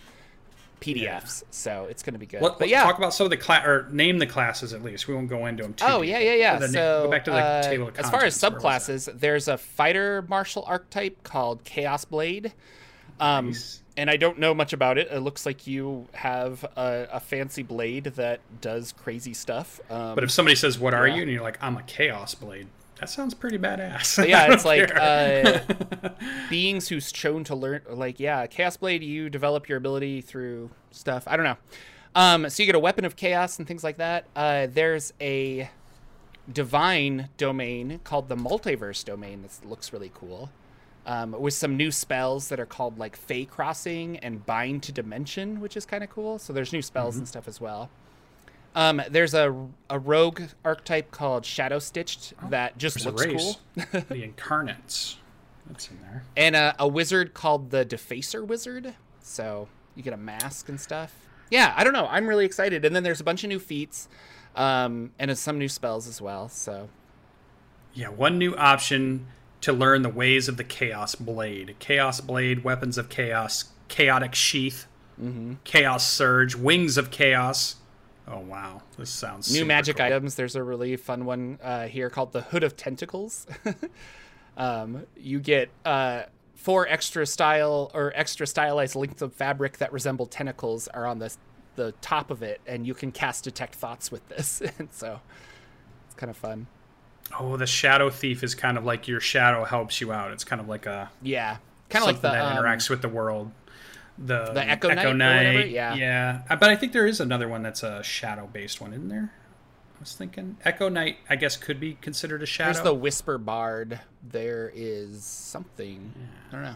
PDFs. So it's going to be good. Let, but yeah, talk about some of the class or name the classes at least. We won't go into them too. Oh deep. yeah, yeah, yeah. So go back to the uh, table of as far as contents. Subclasses, there's a fighter martial archetype called Chaos Blade. Um, Nice. And I don't know much about it. It looks like you have a, a fancy blade that does crazy stuff. Um. But if somebody says, "What are yeah. you?" and you're like, "I'm a Chaos Blade," that sounds pretty badass. Yeah, it's like uh, beings who's shown to learn. Like, yeah, Chaos Blade, you develop your ability through stuff. I don't know. Um, so you get a weapon of chaos and things like that. Uh, there's a divine domain called the multiverse domain that looks really cool. Um, with some new spells that are called like Fey Crossing and Bind to Dimension, which is kind of cool. So there's new spells Mm-hmm. and stuff as well. Um, there's a, a rogue archetype called Shadow Stitched that just Oh, There's a looks cool. the Incarnates. That's in there. and a, a wizard called the Defacer Wizard. So you get a mask and stuff. Yeah, I don't know. I'm really excited. And then there's a bunch of new feats, um, and some new spells as well. So Yeah, one new option to learn the ways of the Chaos Blade. Chaos Blade, Weapons of Chaos, Chaotic Sheath, Mm-hmm. Chaos Surge, Wings of Chaos. Oh wow, this sounds new magic cool. items. There's a really fun one uh, here called the Hood of Tentacles. um, you get uh, four extra style or extra stylized lengths of fabric that resemble tentacles are on the the top of it, and you can cast detect thoughts with this. and so it's kind of fun. Oh, the Shadow Thief is kind of like your shadow helps you out. It's kind of like a Yeah, kind of like the that um, interacts with the world. The, the Echo Knight or? Yeah. yeah. Uh, But I think there is another one that's a shadow based one, isn't there? I was thinking Echo Knight. I guess could be considered a shadow. There's the Whisper Bard. There is something. I don't know.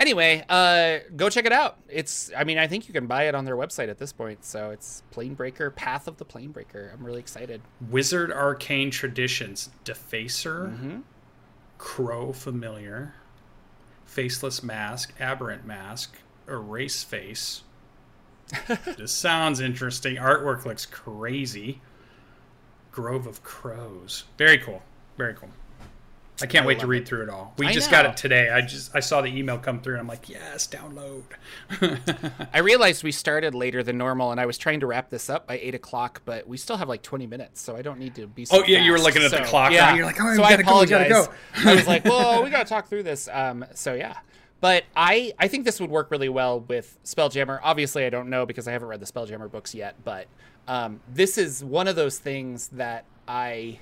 Anyway, uh, go check it out. It's, I mean, I think you can buy it on their website at this point. So it's Planebreaker, Path of the Planebreaker. I'm really excited. Wizard Arcane Traditions, Defacer, Crow Familiar, Faceless Mask, Aberrant Mask, Erase Face. this sounds interesting. Artwork looks crazy. Grove of Crows. Very cool. Very cool. I can't I wait to read it. through it all. We I just got it today. I just I saw the email come through and I'm like, yes, download. I realized we started later than normal, and I was trying to wrap this up by eight o'clock, but we still have like twenty minutes, so I don't need to be. So Oh, yeah, you were looking at the clock, Yeah, right? You're like, oh, so I gotta go, apologize. go. I was like, well, we gotta talk through this. Um, so yeah, but I I think this would work really well with Spelljammer. Obviously, I don't know because I haven't read the Spelljammer books yet, but um, this is one of those things that I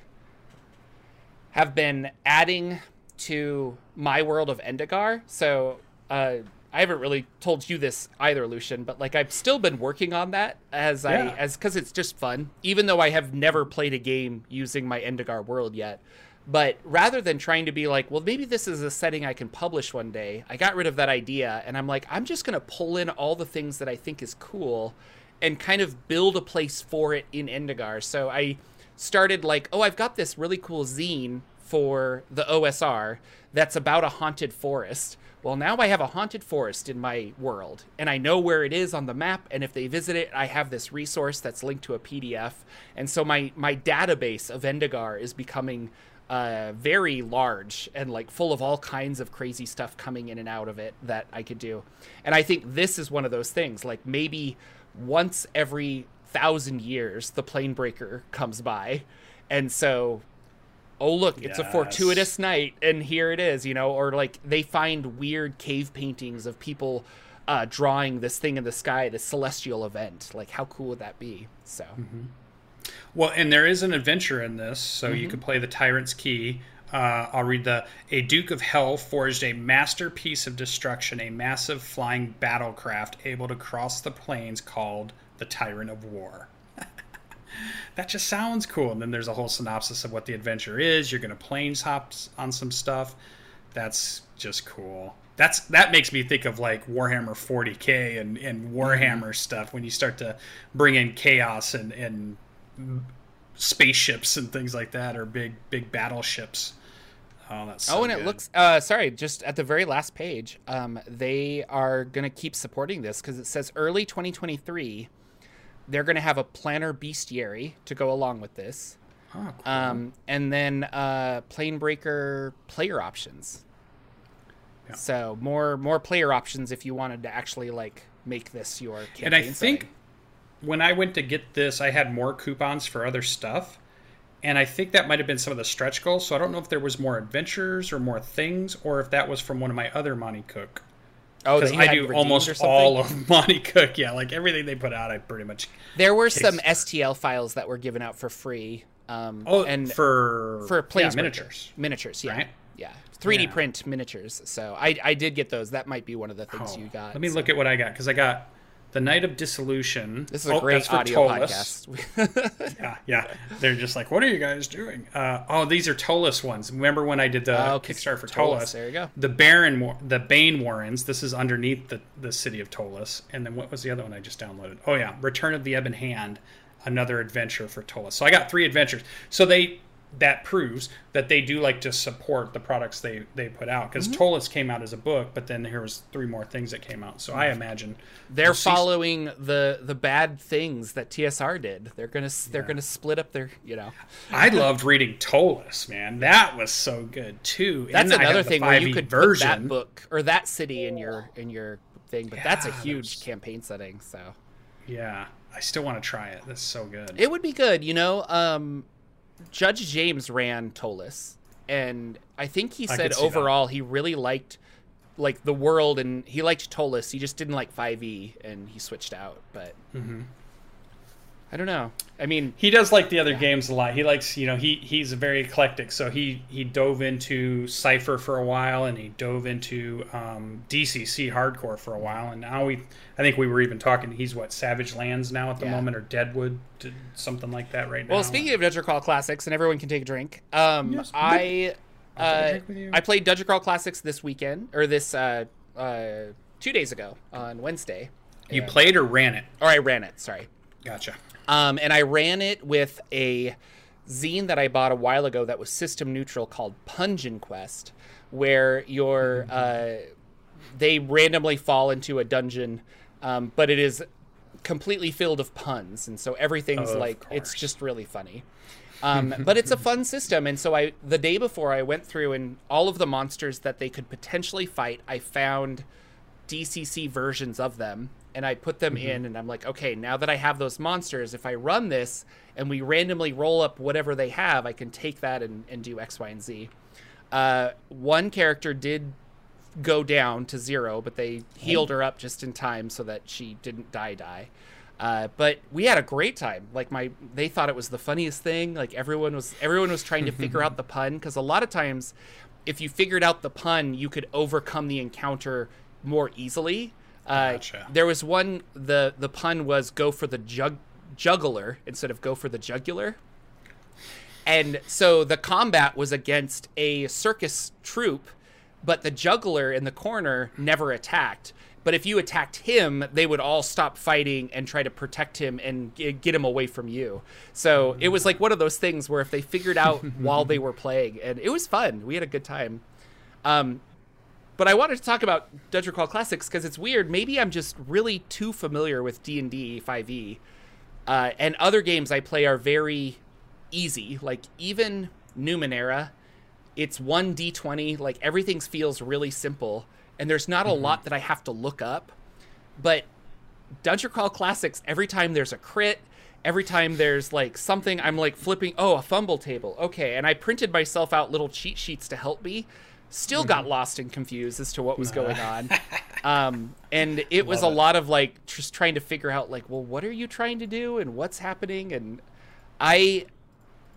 have been adding to my world of Endigar. So uh, I haven't really told you this either, Lucian, but like I've still been working on that as I as because it's just fun, even though I have never played a game using my Endigar world yet. But rather than trying to be like, well, maybe this is a setting I can publish one day, I got rid of that idea and I'm like, I'm just gonna pull in all the things that I think is cool and kind of build a place for it in Endigar. So I started like, oh, I've got this really cool zine for the OSR that's about a haunted forest. Well, now I have a haunted forest in my world, and I know where it is on the map. And if they visit it, I have this resource that's linked to a PDF. And so my my database of Endigar is becoming uh, very large and like full of all kinds of crazy stuff coming in and out of it that I could do. And I think this is one of those things. Like maybe once every thousand years, the plane breaker comes by, and so oh look it's a fortuitous night and here it is you know or like they find weird cave paintings of people uh, drawing this thing in the sky this celestial event like how cool would that be so Mm-hmm. Well, and there is an adventure in this, so Mm-hmm. you could play the Tyrant's Key. Uh, I'll read the A Duke of Hell forged a masterpiece of destruction, a massive flying battlecraft able to cross the planes called the Tyrant of War. that just sounds cool. And then there's a whole synopsis of what the adventure is. You're going to planes hop on some stuff. That's just cool. That's that makes me think of like Warhammer 40k and, and Warhammer stuff when you start to bring in chaos and, and spaceships and things like that, or big big battleships. Oh, that's so oh and it looks uh sorry just at the very last page um they are gonna keep supporting this because it says early 2023 they're gonna have a planar bestiary to go along with this Oh, cool. um, and then uh, plane breaker player options. Yeah. So more more player options if you wanted to actually like make this your campaign. and I think when I went to get this, I had more coupons for other stuff, and I think that might have been some of the stretch goals. So I don't know if there was more adventures or more things, or if that was from one of my other Monte Cook. Oh, Because I do almost all of Monte Cook. Yeah, like everything they put out, I pretty much. There were some. STL files that were given out for free. Um, Oh, and for for yeah, miniatures. miniatures, yeah, right? yeah, 3D Yeah. print miniatures. So I I did get those. That might be one of the things Oh, you got. Let me so. look at what I got because I got the Night of Dissolution. This is a Oh, great audio Ptolus. podcast. Yeah, yeah. They're just like, what are you guys doing? Uh, oh, these are Ptolus ones. Remember when I did the Oh, Kickstarter for Ptolus, Ptolus? there you go. The Baron, War- the Bane Warrens. This is underneath the the city of Ptolus. And then what was the other one I just downloaded? Oh yeah, Return of the Ebon Hand, another adventure for Ptolus. So I got three adventures. So they that proves that they do like to support the products they they put out because Mm-hmm. Ptolus came out as a book, but then there was three more things that came out. So I imagine They're following the the bad things that TSR did. They're gonna they're gonna split up their you know. I loved reading Ptolus, man. That was so good too. That's And another thing where you could version. put that book or that city in your in your thing, but that's a huge there's- campaign setting. So Yeah, I still want to try it. That's so good. it would be good, you know. Um, Judge James ran Ptolus, and I think he said see that. overall he really liked like the world and he liked Ptolus. He just didn't like 5e, and he switched out. But Mm-hmm. I don't know. I mean, he does like the other games a lot. He likes, you know, he he's very eclectic. So he he dove into Cypher for a while, and he dove into um, DCC hardcore for a while, and now we, I think we were even talking. He's what Savage Lands now at the Yeah. moment, or Deadwood, something like that right now. Well, speaking of Dungeon Crawl Classics, and everyone can take a drink. Um, Yes, I I'll take uh, drink with you. I played Dungeon Crawl Classics this weekend or this uh, uh, two days ago on Wednesday. You And- played or ran it? or I ran it. Sorry. Gotcha. Um, and I ran it with a zine that I bought a while ago that was system neutral called Pungeon Quest, where your uh, they randomly fall into a dungeon, um, but it is completely filled of puns, and so everything's Of like it's just really funny. Um, but it's a fun system, and so I the day before I went through and all of the monsters that they could potentially fight, I found DCC versions of them and I put them in and I'm like, okay, now that I have those monsters, if I run this and we randomly roll up whatever they have, I can take that and, and do X, Y, and Z. Uh, one character did go down to zero, but they healed her up just in time so that she didn't die die. Uh, but we had a great time. Like my, they thought it was the funniest thing. Like everyone was, everyone was trying to figure out the pun because a lot of times, if you figured out the pun, you could overcome the encounter more easily. Uh, Gotcha. There was one. the The pun was "go for the jug juggler" instead of "go for the jugular." And so the combat was against a circus troupe, but the juggler in the corner never attacked. But if you attacked him, they would all stop fighting and try to protect him and get him away from you. So it was like one of those things where if they figured out while they were playing, and it was fun. We had a good time. Um, but I wanted to talk about Dungeon Crawl Classics because it's weird. Maybe I'm just really too familiar with D and D 5e, uh, and other games I play are very easy. Like even Numenera, it's one d20. Like everything feels really simple, and there's not a lot that I have to look up. But Dungeon Crawl Classics, every time there's a crit, every time there's like something, I'm like flipping. Oh, a fumble table. Okay, and I printed myself out little cheat sheets to help me. Still got lost and confused as to what was going on. Um, and it was a it. lot of like just trying to figure out like, well, what are you trying to do and what's happening? And I,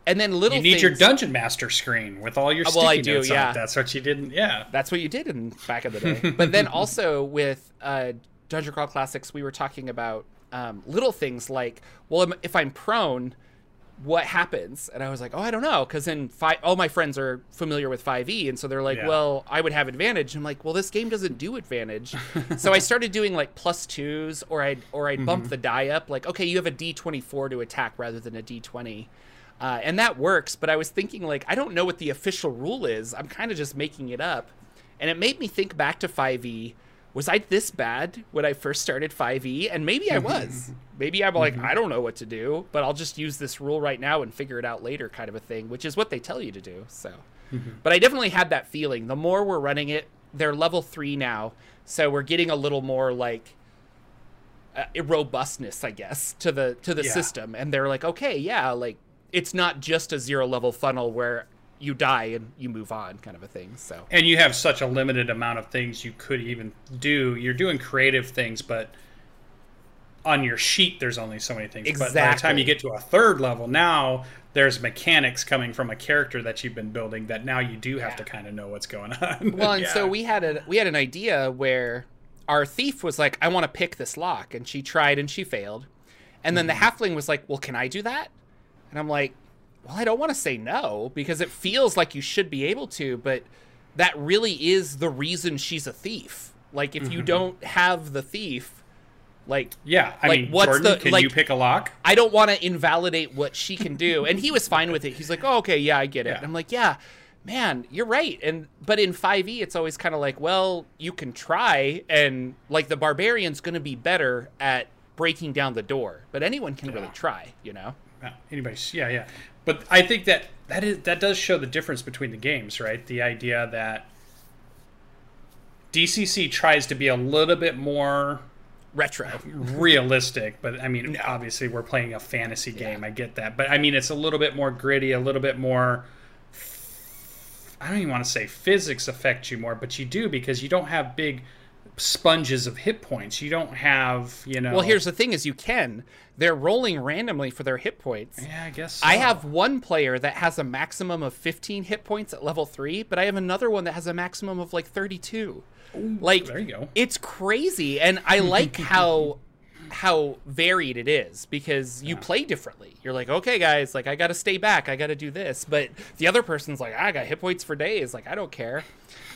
and then little You need your dungeon master screen with all your Uh, sticky well, I do, notes on yeah. That's what you didn't. Yeah. That's what you did in back in the day. but then also with uh, Dungeon Crawl Classics, we were talking about um, little things like, well, if I'm prone, what happens? And I was like, oh, I don't know, because in five, all my friends are familiar with 5e, and so they're like, Yeah. well, I would have advantage. I'm like, well, this game doesn't do advantage. so I started doing like plus twos, or I'd or I'd bump the die up, like, okay, you have a D24 to attack rather than a D20. Uh, and that works, but I was thinking, like, I don't know what the official rule is. I'm kind of just making it up. And it made me think back to 5e. Was I this bad when I first started 5e? And maybe I was. Maybe I'm like, I don't know what to do, but I'll just use this rule right now and figure it out later, kind of a thing, which is what they tell you to do. So, but I definitely had that feeling. The more we're running it, they're level three now. So we're getting a little more like uh, robustness, I guess, to the to the Yeah. system. And they're like, okay, yeah, like it's not just a zero level funnel where you die and you move on, kind of a thing. So and you have such a limited amount of things you could even do. You're doing creative things, but on your sheet there's only so many things. But by the time you get to a third level, now there's mechanics coming from a character that you've been building that now you do have Yeah. to kind of know what's going on. well, and so we had a we had an idea where our thief was like, I want to pick this lock, and she tried and she failed, and then the mm-hmm. halfling was like, Well, can I do that? And I'm like, Well, I don't want to say no because it feels like you should be able to, but that really is the reason she's a thief. Like if you mm-hmm. don't have the thief, like Yeah, I like, mean, what's Jordan, the- can like- you pick a lock? I don't want to invalidate what she can do. And he was fine with it. He's like, oh, okay, yeah, I get it. Yeah. And I'm like, yeah, man, you're right. And but in 5e, it's always kind of like, well, you can try, and like the barbarian's going to be better at breaking down the door, but anyone can really try, you know? Yeah, anybody's yeah yeah but i think that that is that does show the difference between the games right the idea that dcc tries to be a little bit more Retro. realistic but i mean obviously we're playing a fantasy game i get that but i mean it's a little bit more gritty a little bit more i don't even want to say physics affect you more but you do because you don't have big sponges of hit points you don't have you know Well, here's the thing: is you can. They're rolling randomly for their hit points. yeah i guess I have one player that has a maximum of 15 hit points at level 3, but I have another one that has a maximum of like 32. Like there you go It's crazy and I like how how varied it is because you play differently. You're like, "Okay, guys, like I got to stay back. I got to do this." But the other person's like, "I got hit points for days. Like I don't care."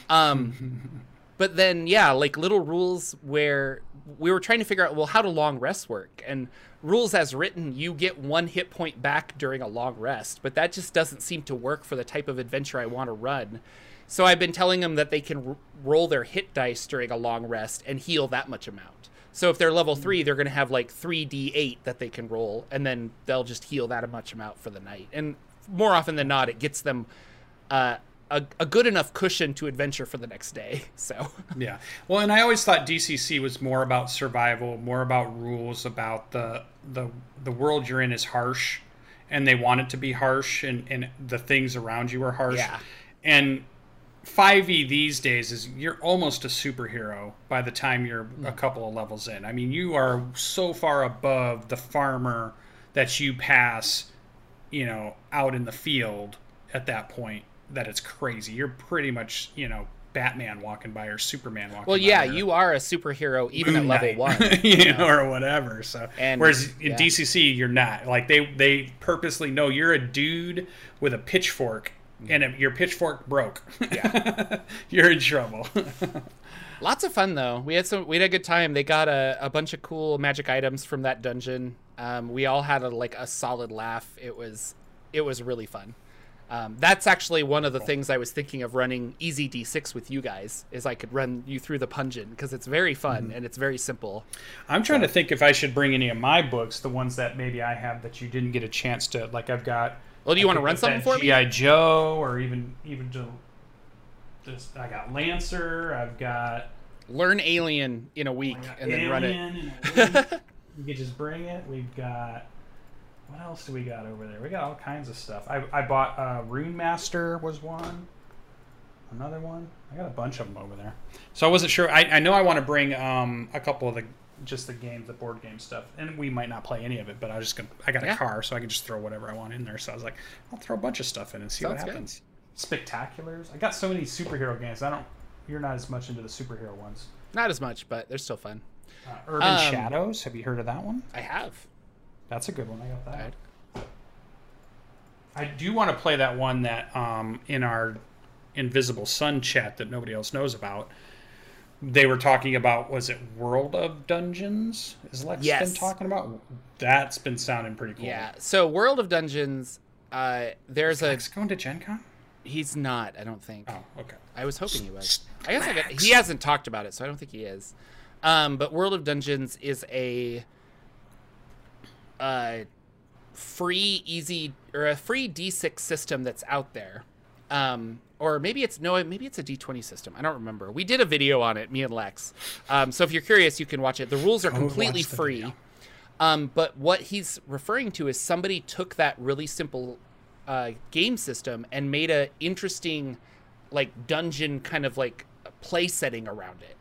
Um but then yeah, like little rules where we were trying to figure out well how do long rests work and rules as written you get one hit point back during a long rest, but that just doesn't seem to work for the type of adventure I want to run. So I've been telling them that they can r- roll their hit dice during a long rest and heal that much amount. So if they're level three, they're going to have like three d8 that they can roll, and then they'll just heal that much amount for the night. And more often than not, it gets them uh, a, a good enough cushion to adventure for the next day. So Yeah. Well, and I always thought DCC was more about survival, more about rules, about the the the world you're in is harsh, and they want it to be harsh, and and the things around you are harsh. Yeah. And 5e these days is you're almost a superhero by the time you're a mm. couple of levels in. I mean, you are so far above the farmer that you pass, you know, out in the field at that point that it's crazy. You're pretty much, you know, Batman walking by or Superman walking well, by. Well, yeah, you are a superhero even Moon at level one. you know, or whatever. So, And- whereas in yeah. DCC, you're not. Like they they purposely know you're a dude with a pitchfork, and if your pitchfork broke, Yeah. you're in trouble. Lots of fun though. We had some. We had a good time. They got a, a bunch of cool magic items from that dungeon. Um, we all had a, like a solid laugh. It was it was really fun. Um, that's actually one of the things I was thinking of running easy D6 with you guys. Is I could run you through the pungeon because it's very fun and it's very simple. I'm trying to think if I should bring any of my books, the ones that maybe I have that you didn't get a chance to. Like I've got. Well, do you I want to run something for me? GI Joe, or even even to. Just, I got Lancer. I've got Learn Alien in a week We and then run it. Alien in a week. you could just bring it. We've got what else do we got over there? We got all kinds of stuff. I, I bought uh, Rune Master was one. Another one. I got a bunch of them over there. So I wasn't sure. I, I know I want to bring um, a couple of the just the games, the board game stuff, and we might not play any of it. But I was just gonna. I got a Yeah. car, so I can just throw whatever I want in there. So I was like, I'll throw a bunch of stuff in and see what Sounds good. happens. Spectaculars. I got so many superhero games. I don't. You're not as much into the superhero ones. Not as much, but they're still fun. Uh, Urban Um, Shadows. Have you heard of that one? I have. That's a good one. I got that. I do want to play that one that um, in our Invisible Sun chat that nobody else knows about. They were talking about was it World of Dungeons? Is Lex Yes. been talking about? That's been sounding pretty cool. Yeah. So World of Dungeons. Uh, there's a. Lex going to Gen Con? He's not. I don't think. Oh, okay. I was hoping he was. I guess I got, he hasn't talked about it, so I don't think he is. Um, but World of Dungeons is a uh, free, easy, or a free D6 system that's out there. Um, or maybe it's no, maybe it's a D20 system. I don't remember. We did a video on it, me and Lex. Um, so if you're curious, you can watch it. The rules are completely free. Um, but what he's referring to is somebody took that really simple uh, game system and made a interesting, like dungeon kind of like play setting around it.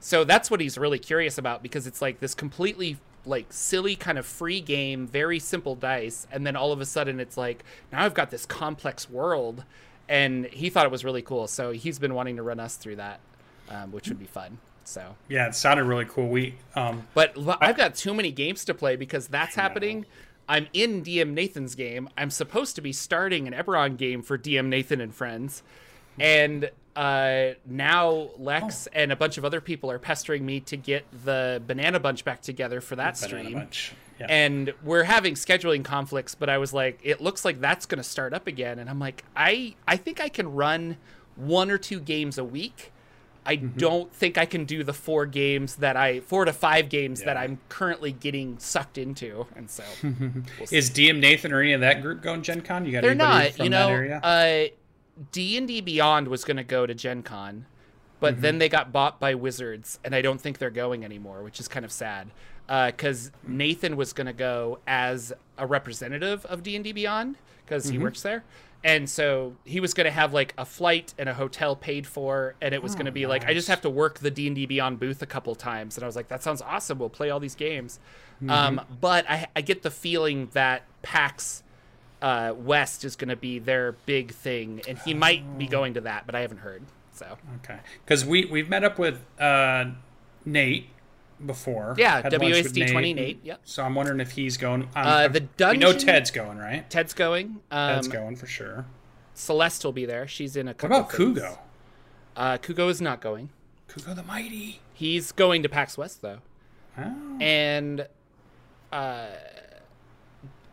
So that's what he's really curious about because it's like this completely like silly kind of free game, very simple dice, and then all of a sudden it's like now I've got this complex world, and he thought it was really cool. So he's been wanting to run us through that, um, which would be fun. So Yeah, it sounded really cool. We um, but I've got too many games to play because that's happening. I'm in DM Nathan's game. I'm supposed to be starting an Eberron game for DM Nathan and friends. And uh, now Lex and a bunch of other people are pestering me to get the Banana Bunch back together for that Banana stream. Bunch. Yeah. And we're having scheduling conflicts, but I was like, it looks like that's going to start up again. And I'm like, I, I think I can run one or two games a week. I Mm-hmm. don't think I can do the four games that I four to five games that I'm currently getting sucked into, and so we'll. Is DM Nathan or any of that group going Gen Con? You got they're not. from You that know, area? uh, D and D Beyond was going to go to Gen Con, but Mm-hmm. then they got bought by Wizards, and I don't think they're going anymore, which is kind of sad. Because Nathan was going to go as a representative of D and D Beyond because Mm-hmm. he works there, and so he was going to have like a flight and a hotel paid for, and it was going to be like I just have to work the D and D Beyond booth a couple times, and I was like, that sounds awesome. We'll play all these games. Mm-hmm. Um, but I, I get the feeling that PAX uh, West is going to be their big thing, and he might Oh. be going to that, but I haven't heard. So Okay, because we we've met up with uh, Nate before. Yeah, Had lunch with WASD 20 Nate, yep. So I'm wondering if he's going. Um, Uh, the We know Ted's going, right? Ted's going. Um, Ted's going for sure. Celeste will be there. She's in a What couple. about. Kugo? Uh, Kugo is not going. Kuko the Mighty. He's going to PAX West though, Oh. and uh,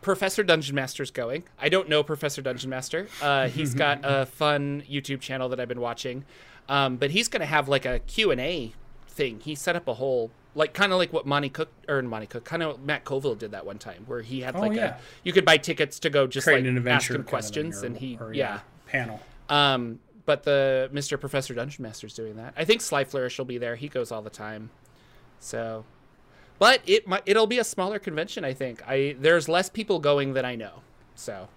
Professor Dungeon Master's going. I don't know Professor Dungeon Master. Uh, he's got a fun YouTube channel that I've been watching, um, but he's going to have like a Q and A thing. He set up a whole like kind of like what Monte Cook or Monte Cook, kind of Matt Colville did that one time, where he had Oh, like yeah. a you could buy tickets to go just Create like an ask him questions, or- and he or, yeah. panel. Um, but the Mr. Professor Dungeon Master's doing that. I think Sly Flourish will be there. He goes all the time. So, but it might it'll be a smaller convention. I think. I there's less people going than I know. So,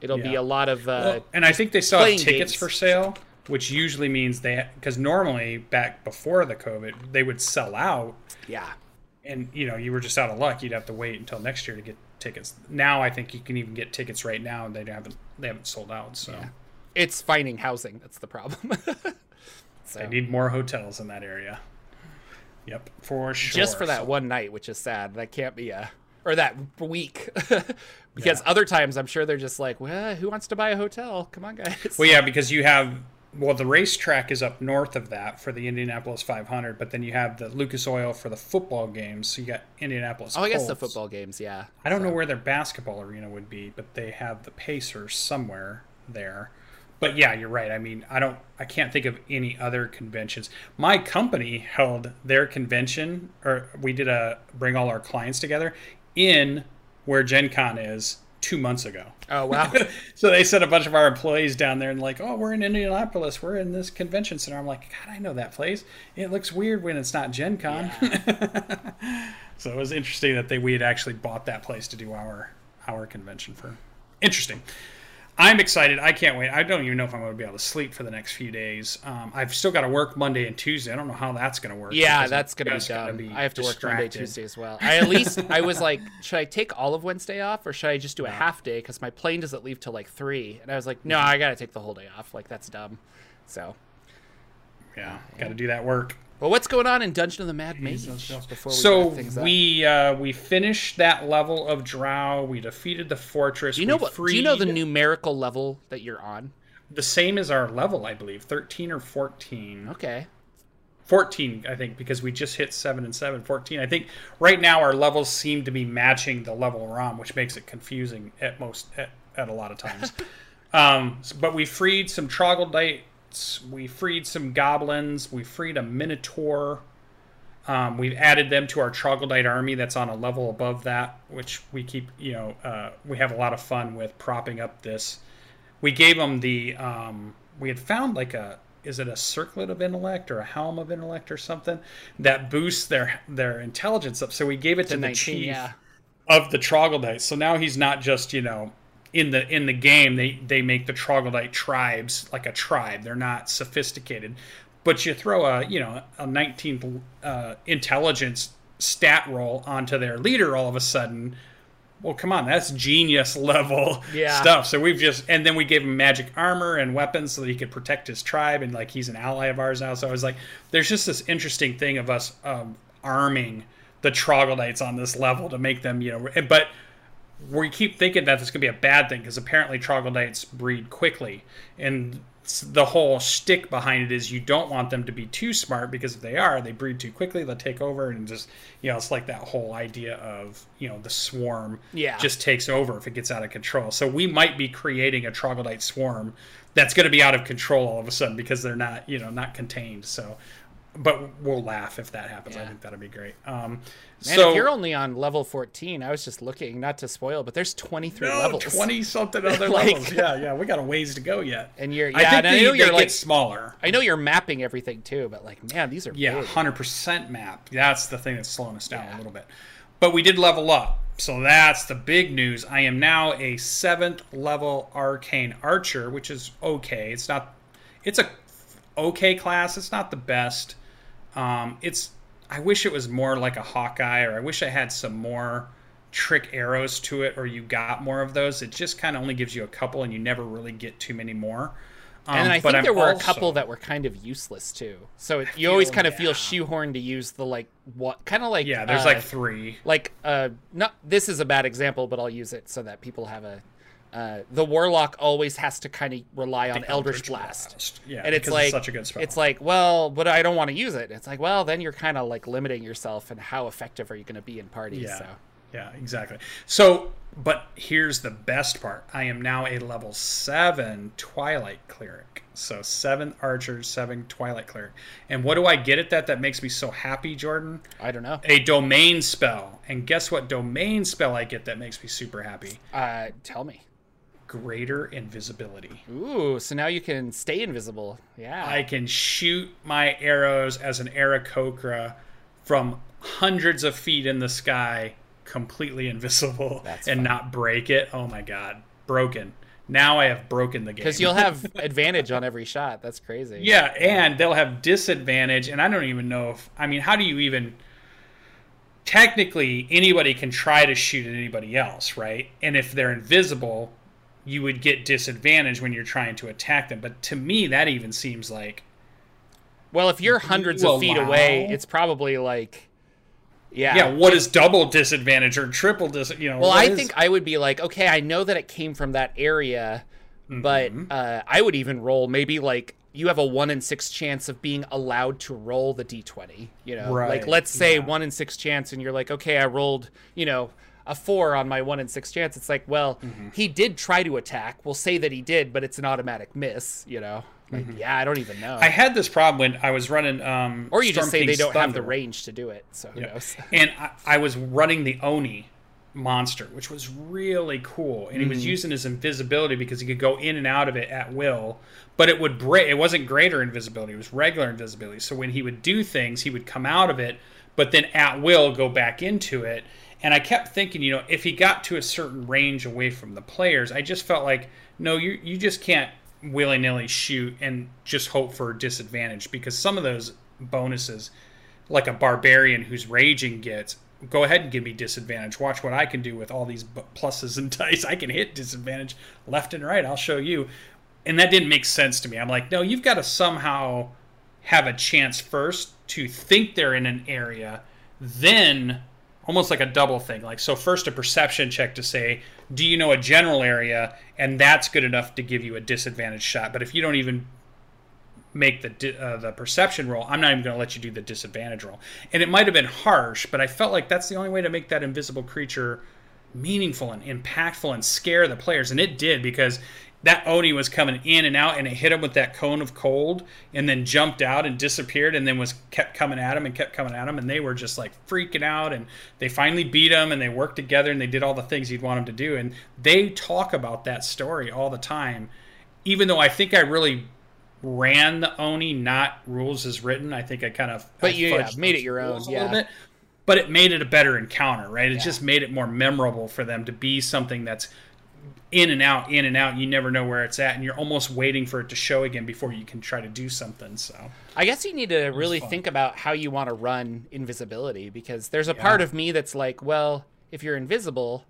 it'll be a lot of. Uh, Well, and I think they have tickets games. for sale, which usually means they because normally back before the COVID they would sell out, yeah. and you know you were just out of luck. You'd have to wait until next year to get tickets. Now I think you can even get tickets right now, and they haven't they haven't sold out. So It's finding housing that's the problem. so, they need more hotels in that area. Yep, for sure. just for that one night, which is sad. That can't be a or that week. because other times I'm sure they're just like, well, who wants to buy a hotel? Come on, guys. Well, yeah, because you have well, the racetrack is up north of that for the Indianapolis 500, but then you have the Lucas Oil for the football games. So you got Indianapolis. oh, I guess the football games, yeah. I don't know where their basketball arena would be, but they have the Pacers somewhere there. But yeah, you're right. I mean, I don't, I can't think of any other conventions. My company held their convention, or we did a bring all our clients together in where Gen Con is two months ago. Oh wow. So they sent a bunch of our employees down there and like, oh, we're in Indianapolis. We're in this convention center. I'm like, God, I know that place. It looks weird when it's not Gen Con. so it was interesting that they we had actually bought that place to do our our convention for. Interesting. I'm excited. I can't wait. I don't even know if I'm going to be able to sleep for the next few days. Um, I've still got to work Monday and Tuesday. I don't know how that's going to work. Yeah, that's gonna be just gonna dumb. be I have to work Monday. Tuesday as well. I at least I was like, should I take all of Wednesday off or should I just do a half day because my plane doesn't leave till like three? And I was like, no, I gotta take the whole day off. Like that's dumb. So, Yeah, got to do that work. Well, what's going on in Dungeon of the Mad Mage before we so wrap things up? we uh, we finished that level of Drow. We defeated the fortress. Do you know we what? Do you know the numerical level that you're on? the same as our level? I believe thirteen or fourteen. Okay. 14 i think because we just hit 7 and 7 14 i think right now our levels seem to be matching the level we're on which makes it confusing at most at, at a lot of times um, but we freed some we freed some goblins. We freed a minotaur. Um, we've added them to our troglodyte army that's on a level above that which we keep you know uh, we have a lot of fun with propping up this. We gave them the um, we had found like a is it a circlet of intellect or a helm of intellect or something that boosts their their intelligence up? So we gave it to the 19, chief yeah. of the troglodytes so now he's not just you know in the in the game they they make the troglodyte tribes like a tribe. They're not sophisticated. But you throw a you know a 19th uh, intelligence stat roll onto their leader all of a sudden well come on that's genius level Yeah. stuff. So we've just and then we gave him magic armor and weapons so that he could protect his tribe and like he's an ally of ours now. So i was like there's just this interesting thing of us um, arming the troglodytes on this level to make them you know but we keep thinking that this to be a bad thing because apparently troglodytes breed quickly and the whole shtick behind it is you don't want them to be too smart because if they are, they breed too quickly. They'll take over and just you know it's like that whole idea of you know the swarm Yeah. just takes over if it gets out of control. So we might be creating a troglodyte swarm that's going to be out of control all of a sudden because they're not you know not contained. So. But we'll laugh if that happens. I think that'd be great. Um, Man, so if you're only on level 14, I was just looking, not to spoil, but there's 23 no, levels. twenty something other Like- levels. Yeah, yeah, we got a ways to go yet. And you're, yeah, I think and I know you're like, smaller. I know you're mapping everything too, but like, man, these are Yeah, big. hundred percent map. That's the thing that's slowing us down Yeah. a little bit. But we did level up, so that's the big news. I am now a seventh level arcane archer, which is okay. It's not. It's a okay class. It's not the best. Um, it's. I wish it was more like a Hawkeye, or I wish I had some more trick arrows to it, or you got more of those. It just kind of only gives you a couple, and you never really get too many more. Um, and I but think I'm there were a couple that were kind of useless too. So it, you always kind of feel shoehorned to use the like what kind of like Yeah, there's uh, like three. like uh not this is a bad example, but I'll use it so that people have a uh, the warlock always has to kind of rely on Eldritch, Blast. Blast. Yeah, and it's like such a good spell. It's like, well, but I don't want to use it. It's like, well, then you're kind of like limiting yourself and how effective are you going to be in parties? Yeah. So Yeah, exactly. So, but here's the best part. I am now a level seven Twilight Cleric. So seven archers, seven Twilight Cleric. And what do I get at that that makes me so happy, Jordan? I don't know. A domain spell. And guess what domain spell I get that makes me super happy? Uh, tell me. Greater invisibility. Ooh, so now you can stay invisible. Yeah. I can shoot my arrows as an Aarakocra from hundreds of feet in the sky, completely invisible, That's and fun. not break it. Oh my god, broken! Now I have broken the game. because you'll have advantage on every shot. That's crazy. yeah, and they'll have disadvantage, and I don't even know if I mean, how do you even? Technically, anybody can try to shoot at anybody else, right? And if they're invisible, you would get disadvantage when you're trying to attack them. But to me, that even seems like Well, if you're hundreds of feet away, it's probably like, yeah. yeah, what is double disadvantage or triple dis? You know, Well, I is- think I would be like, okay, I know that it came from that area, but Mm-hmm. uh, I would even roll maybe like you have a one in six chance of being allowed to roll the d20. You know, like let's say yeah. one in six chance, and you're like, okay, I rolled, you know. A four on my one in six chance. It's like, well, Mm-hmm. he did try to attack. We'll say that he did, but it's an automatic miss. You know, like, yeah, I don't even know. Mm-hmm. I had this problem when I was running. Um, or you just Storm say they don't have the range to do it. So who Yeah. knows? and I, I was running the Oni monster, which was really cool. And he Mm-hmm. was using his invisibility because he could go in and out of it at will. But it would break. It wasn't greater invisibility; it was regular invisibility. So when he would do things, he would come out of it, but then at will go back into it. And I kept thinking, you know, if he got to a certain range away from the players, I just felt like, no, you you just can't willy nilly shoot and just hope for disadvantage because some of those bonuses like a barbarian who's raging gets go ahead and give me disadvantage. Watch what i can do with all these pluses and dice. I can hit disadvantage left and right. I'll show you. And that didn't make sense to me. I'm like no you've got to somehow have a chance first to think they're in an area then almost like a double thing like so first a perception check to say do you know a general area and that's good enough to give you a disadvantage shot but if you don't even make the uh, the perception roll, I'm not even going to let you do the disadvantage roll. And it might have been harsh, but I felt like that's the only way to make that invisible creature meaningful and impactful and scare the players. And it did because that Oni was coming in and out, and it hit him with that cone of cold, and then jumped out and disappeared, and then was kept coming at him and kept coming at him, and they were just like freaking out. And they finally beat him, and they worked together, and they did all the things you'd want them to do. And they talk about that story all the time, even though I think I really ran the Oni, not rules as written. I think I kind of But you, yeah, made it your own, yeah. a little bit. But it made it a better encounter, right? It Yeah. just made it more memorable for them to be something that's in and out, in and out. You never know where it's at, and you're almost waiting for it to show again before you can try to do something. So I guess you need to really think about how you want to run invisibility because there's a part of me that's like, well, if you're invisible,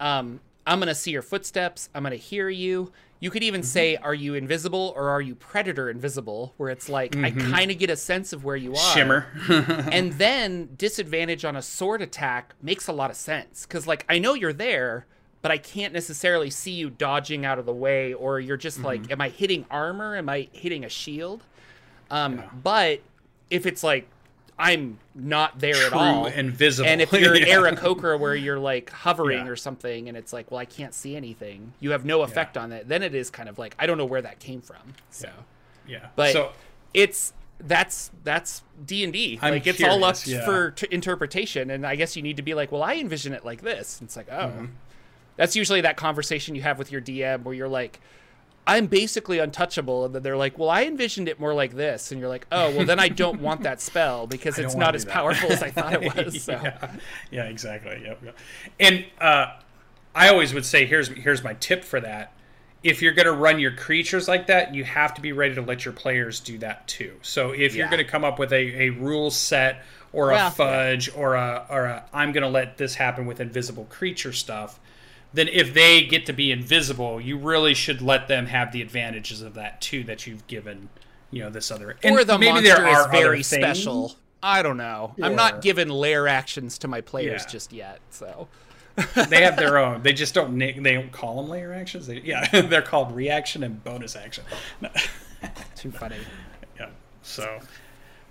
um, I'm going to see your footsteps, I'm going to hear you. You could Mm-hmm. even say, are you invisible or are you predator invisible? Where it's like, I kind of get a sense of where you are. Mm-hmm. shimmer. and then disadvantage on a sword attack makes a lot of sense because, like, I know you're there, but I can't necessarily see you dodging out of the way, or you're just Mm-hmm. like, am I hitting armor? Am I hitting a shield? Um, But if it's like I'm not there at all, invisible. and if you're Yeah. Aarakocra where you're like hovering Yeah. or something, and it's like, well, I can't see anything, you have no effect on it. Then it is kind of like I don't know where that came from. So, yeah. but so it's that's that's D and D. Like it's all up yeah. for t- interpretation, and I guess you need to be like, well, I envision it like this. And it's like, oh, Mm-hmm. That's usually that conversation you have with your DM where you're like. I'm basically untouchable, and then they're like, "Well, I envisioned it more like this," and you're like, "Oh, well, then I don't want that spell because it's don't as powerful as I thought it was." So. yeah, yeah, exactly. Yep, yep. And uh, I always would say, here's here's my tip for that. If you're going to run your creatures like that, you have to be ready to let your players do that too. So if you're going to come up with a, a rule set or Well, a fudge or a or a I'm going to let this happen with invisible creature stuff, then if they get to be invisible, you really should let them have the advantages of that too that you've given, you know, this other. or the maybe monster there is are very special. I don't know. I'm not giving lair actions to my players Yeah. just yet. So they have their own. They just don't they don't call them lair actions. They, yeah, they're called reaction and bonus action. Too funny. yeah. So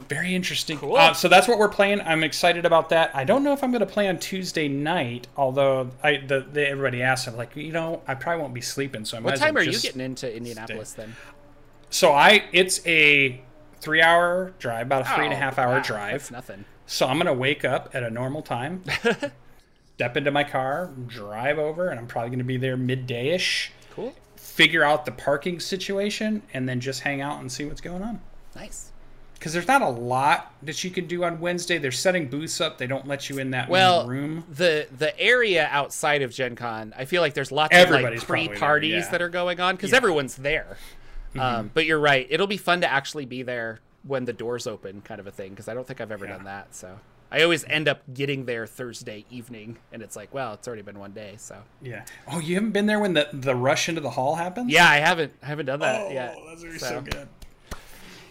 very interesting. Cool. Uh, so that's what we're playing. I'm excited about that. I don't know if I'm going to play on Tuesday night. Although I the, the everybody asked. I'm like, you know, I probably won't be sleeping. So I might What time are you getting into Indianapolis then? So I it's a three hour drive, about a three and a Oh, half hour wow, drive. That's nothing. So I'm gonna wake up at a normal time, step into my car, drive over, and I'm probably gonna be there midday ish. Cool. Figure out the parking situation, and then just hang out and see what's going on. Nice. Because there's not a lot that you can do on Wednesday. They're setting booths up. They don't let you in that Well, main room. the the area outside of Gen Con, I feel like there's lots of like pre parties yeah. Mm-hmm. that are going on because everyone's there. Um, but you're right; it'll be fun to actually be there when the doors open, kind of a thing. Because I don't think I've ever Yeah. done that. So I always end up getting there Thursday evening, and it's like, well, it's already been one day. So Yeah. Oh, you haven't been there when the the rush into the hall happens? yeah, I haven't I haven't done that Oh, yet. that's So- so good.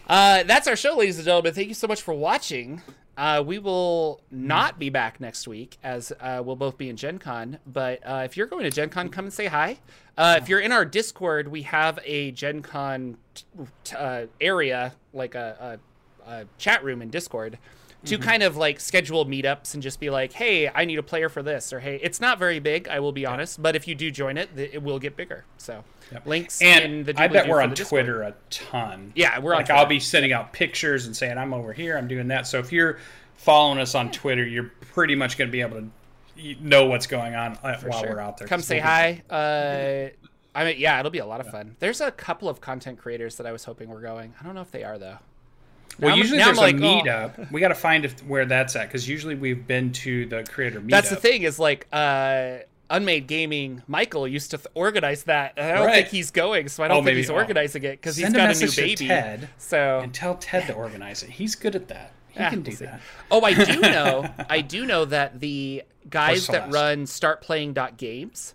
Uh, that's our show, ladies and gentlemen. Thank you so much for watching. Uh, we will not be back next week as uh, we'll both be in Gen Con. But uh, if you're going to Gen Con, come and say hi. Uh, if you're in our Discord, we have a Gen Con t- t- uh, area, like a, a, a chat room in Discord, to kind of like schedule meetups and just be like, hey, I need a player for this. Or hey, it's not very big, I will be honest. But if you do join it, it will get bigger. So yep. links in And the I bet we're on the Discord. Twitter a ton. Yeah, we're on like I'll be sending out pictures and saying I'm over here, I'm doing that. So if you're following us on Twitter, you're pretty much going to be able to know what's going on uh, while Sure. we're out there. Come say hi. Uh, I mean, yeah, it'll be a lot of fun. There's a couple of content creators that I was hoping were going. I don't know if they are though. Well, usually now I'm there's a like, oh. meetup. We got to find if, where that's at because usually we've been to the creator meetup. That's the thing is like uh, Unmade Gaming. Michael used to th- organize that, I don't Right. think he's going. So I don't Oh, think maybe- he's oh. organizing it because he's Send a got a new baby. Ted So and tell Ted to organize it. He's good at that. He Yeah, can we'll do that. Oh, I do know. I do know that the guys that run startplaying.games,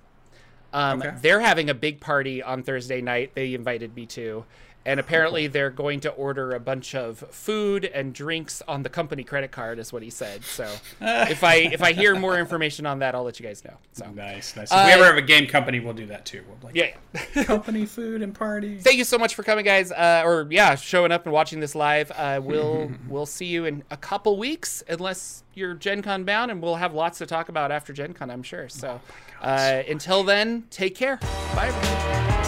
um, Okay. they're having a big party on Thursday night. They invited me to. And apparently they're going to order a bunch of food and drinks on the company credit card, is what he said. So if I if I hear more information on that, I'll let you guys know. So Nice, nice. If Uh, we ever have a game company, we'll do that too. We'll like yeah. yeah. company food and party. Thank you so much for coming, guys. Uh, or yeah, showing up and watching this live. Uh, we'll we'll see you in a couple weeks, unless you're Gen Con bound, and we'll have lots to talk about after Gen Con, I'm sure. So uh, until then, take care. Bye. everybody.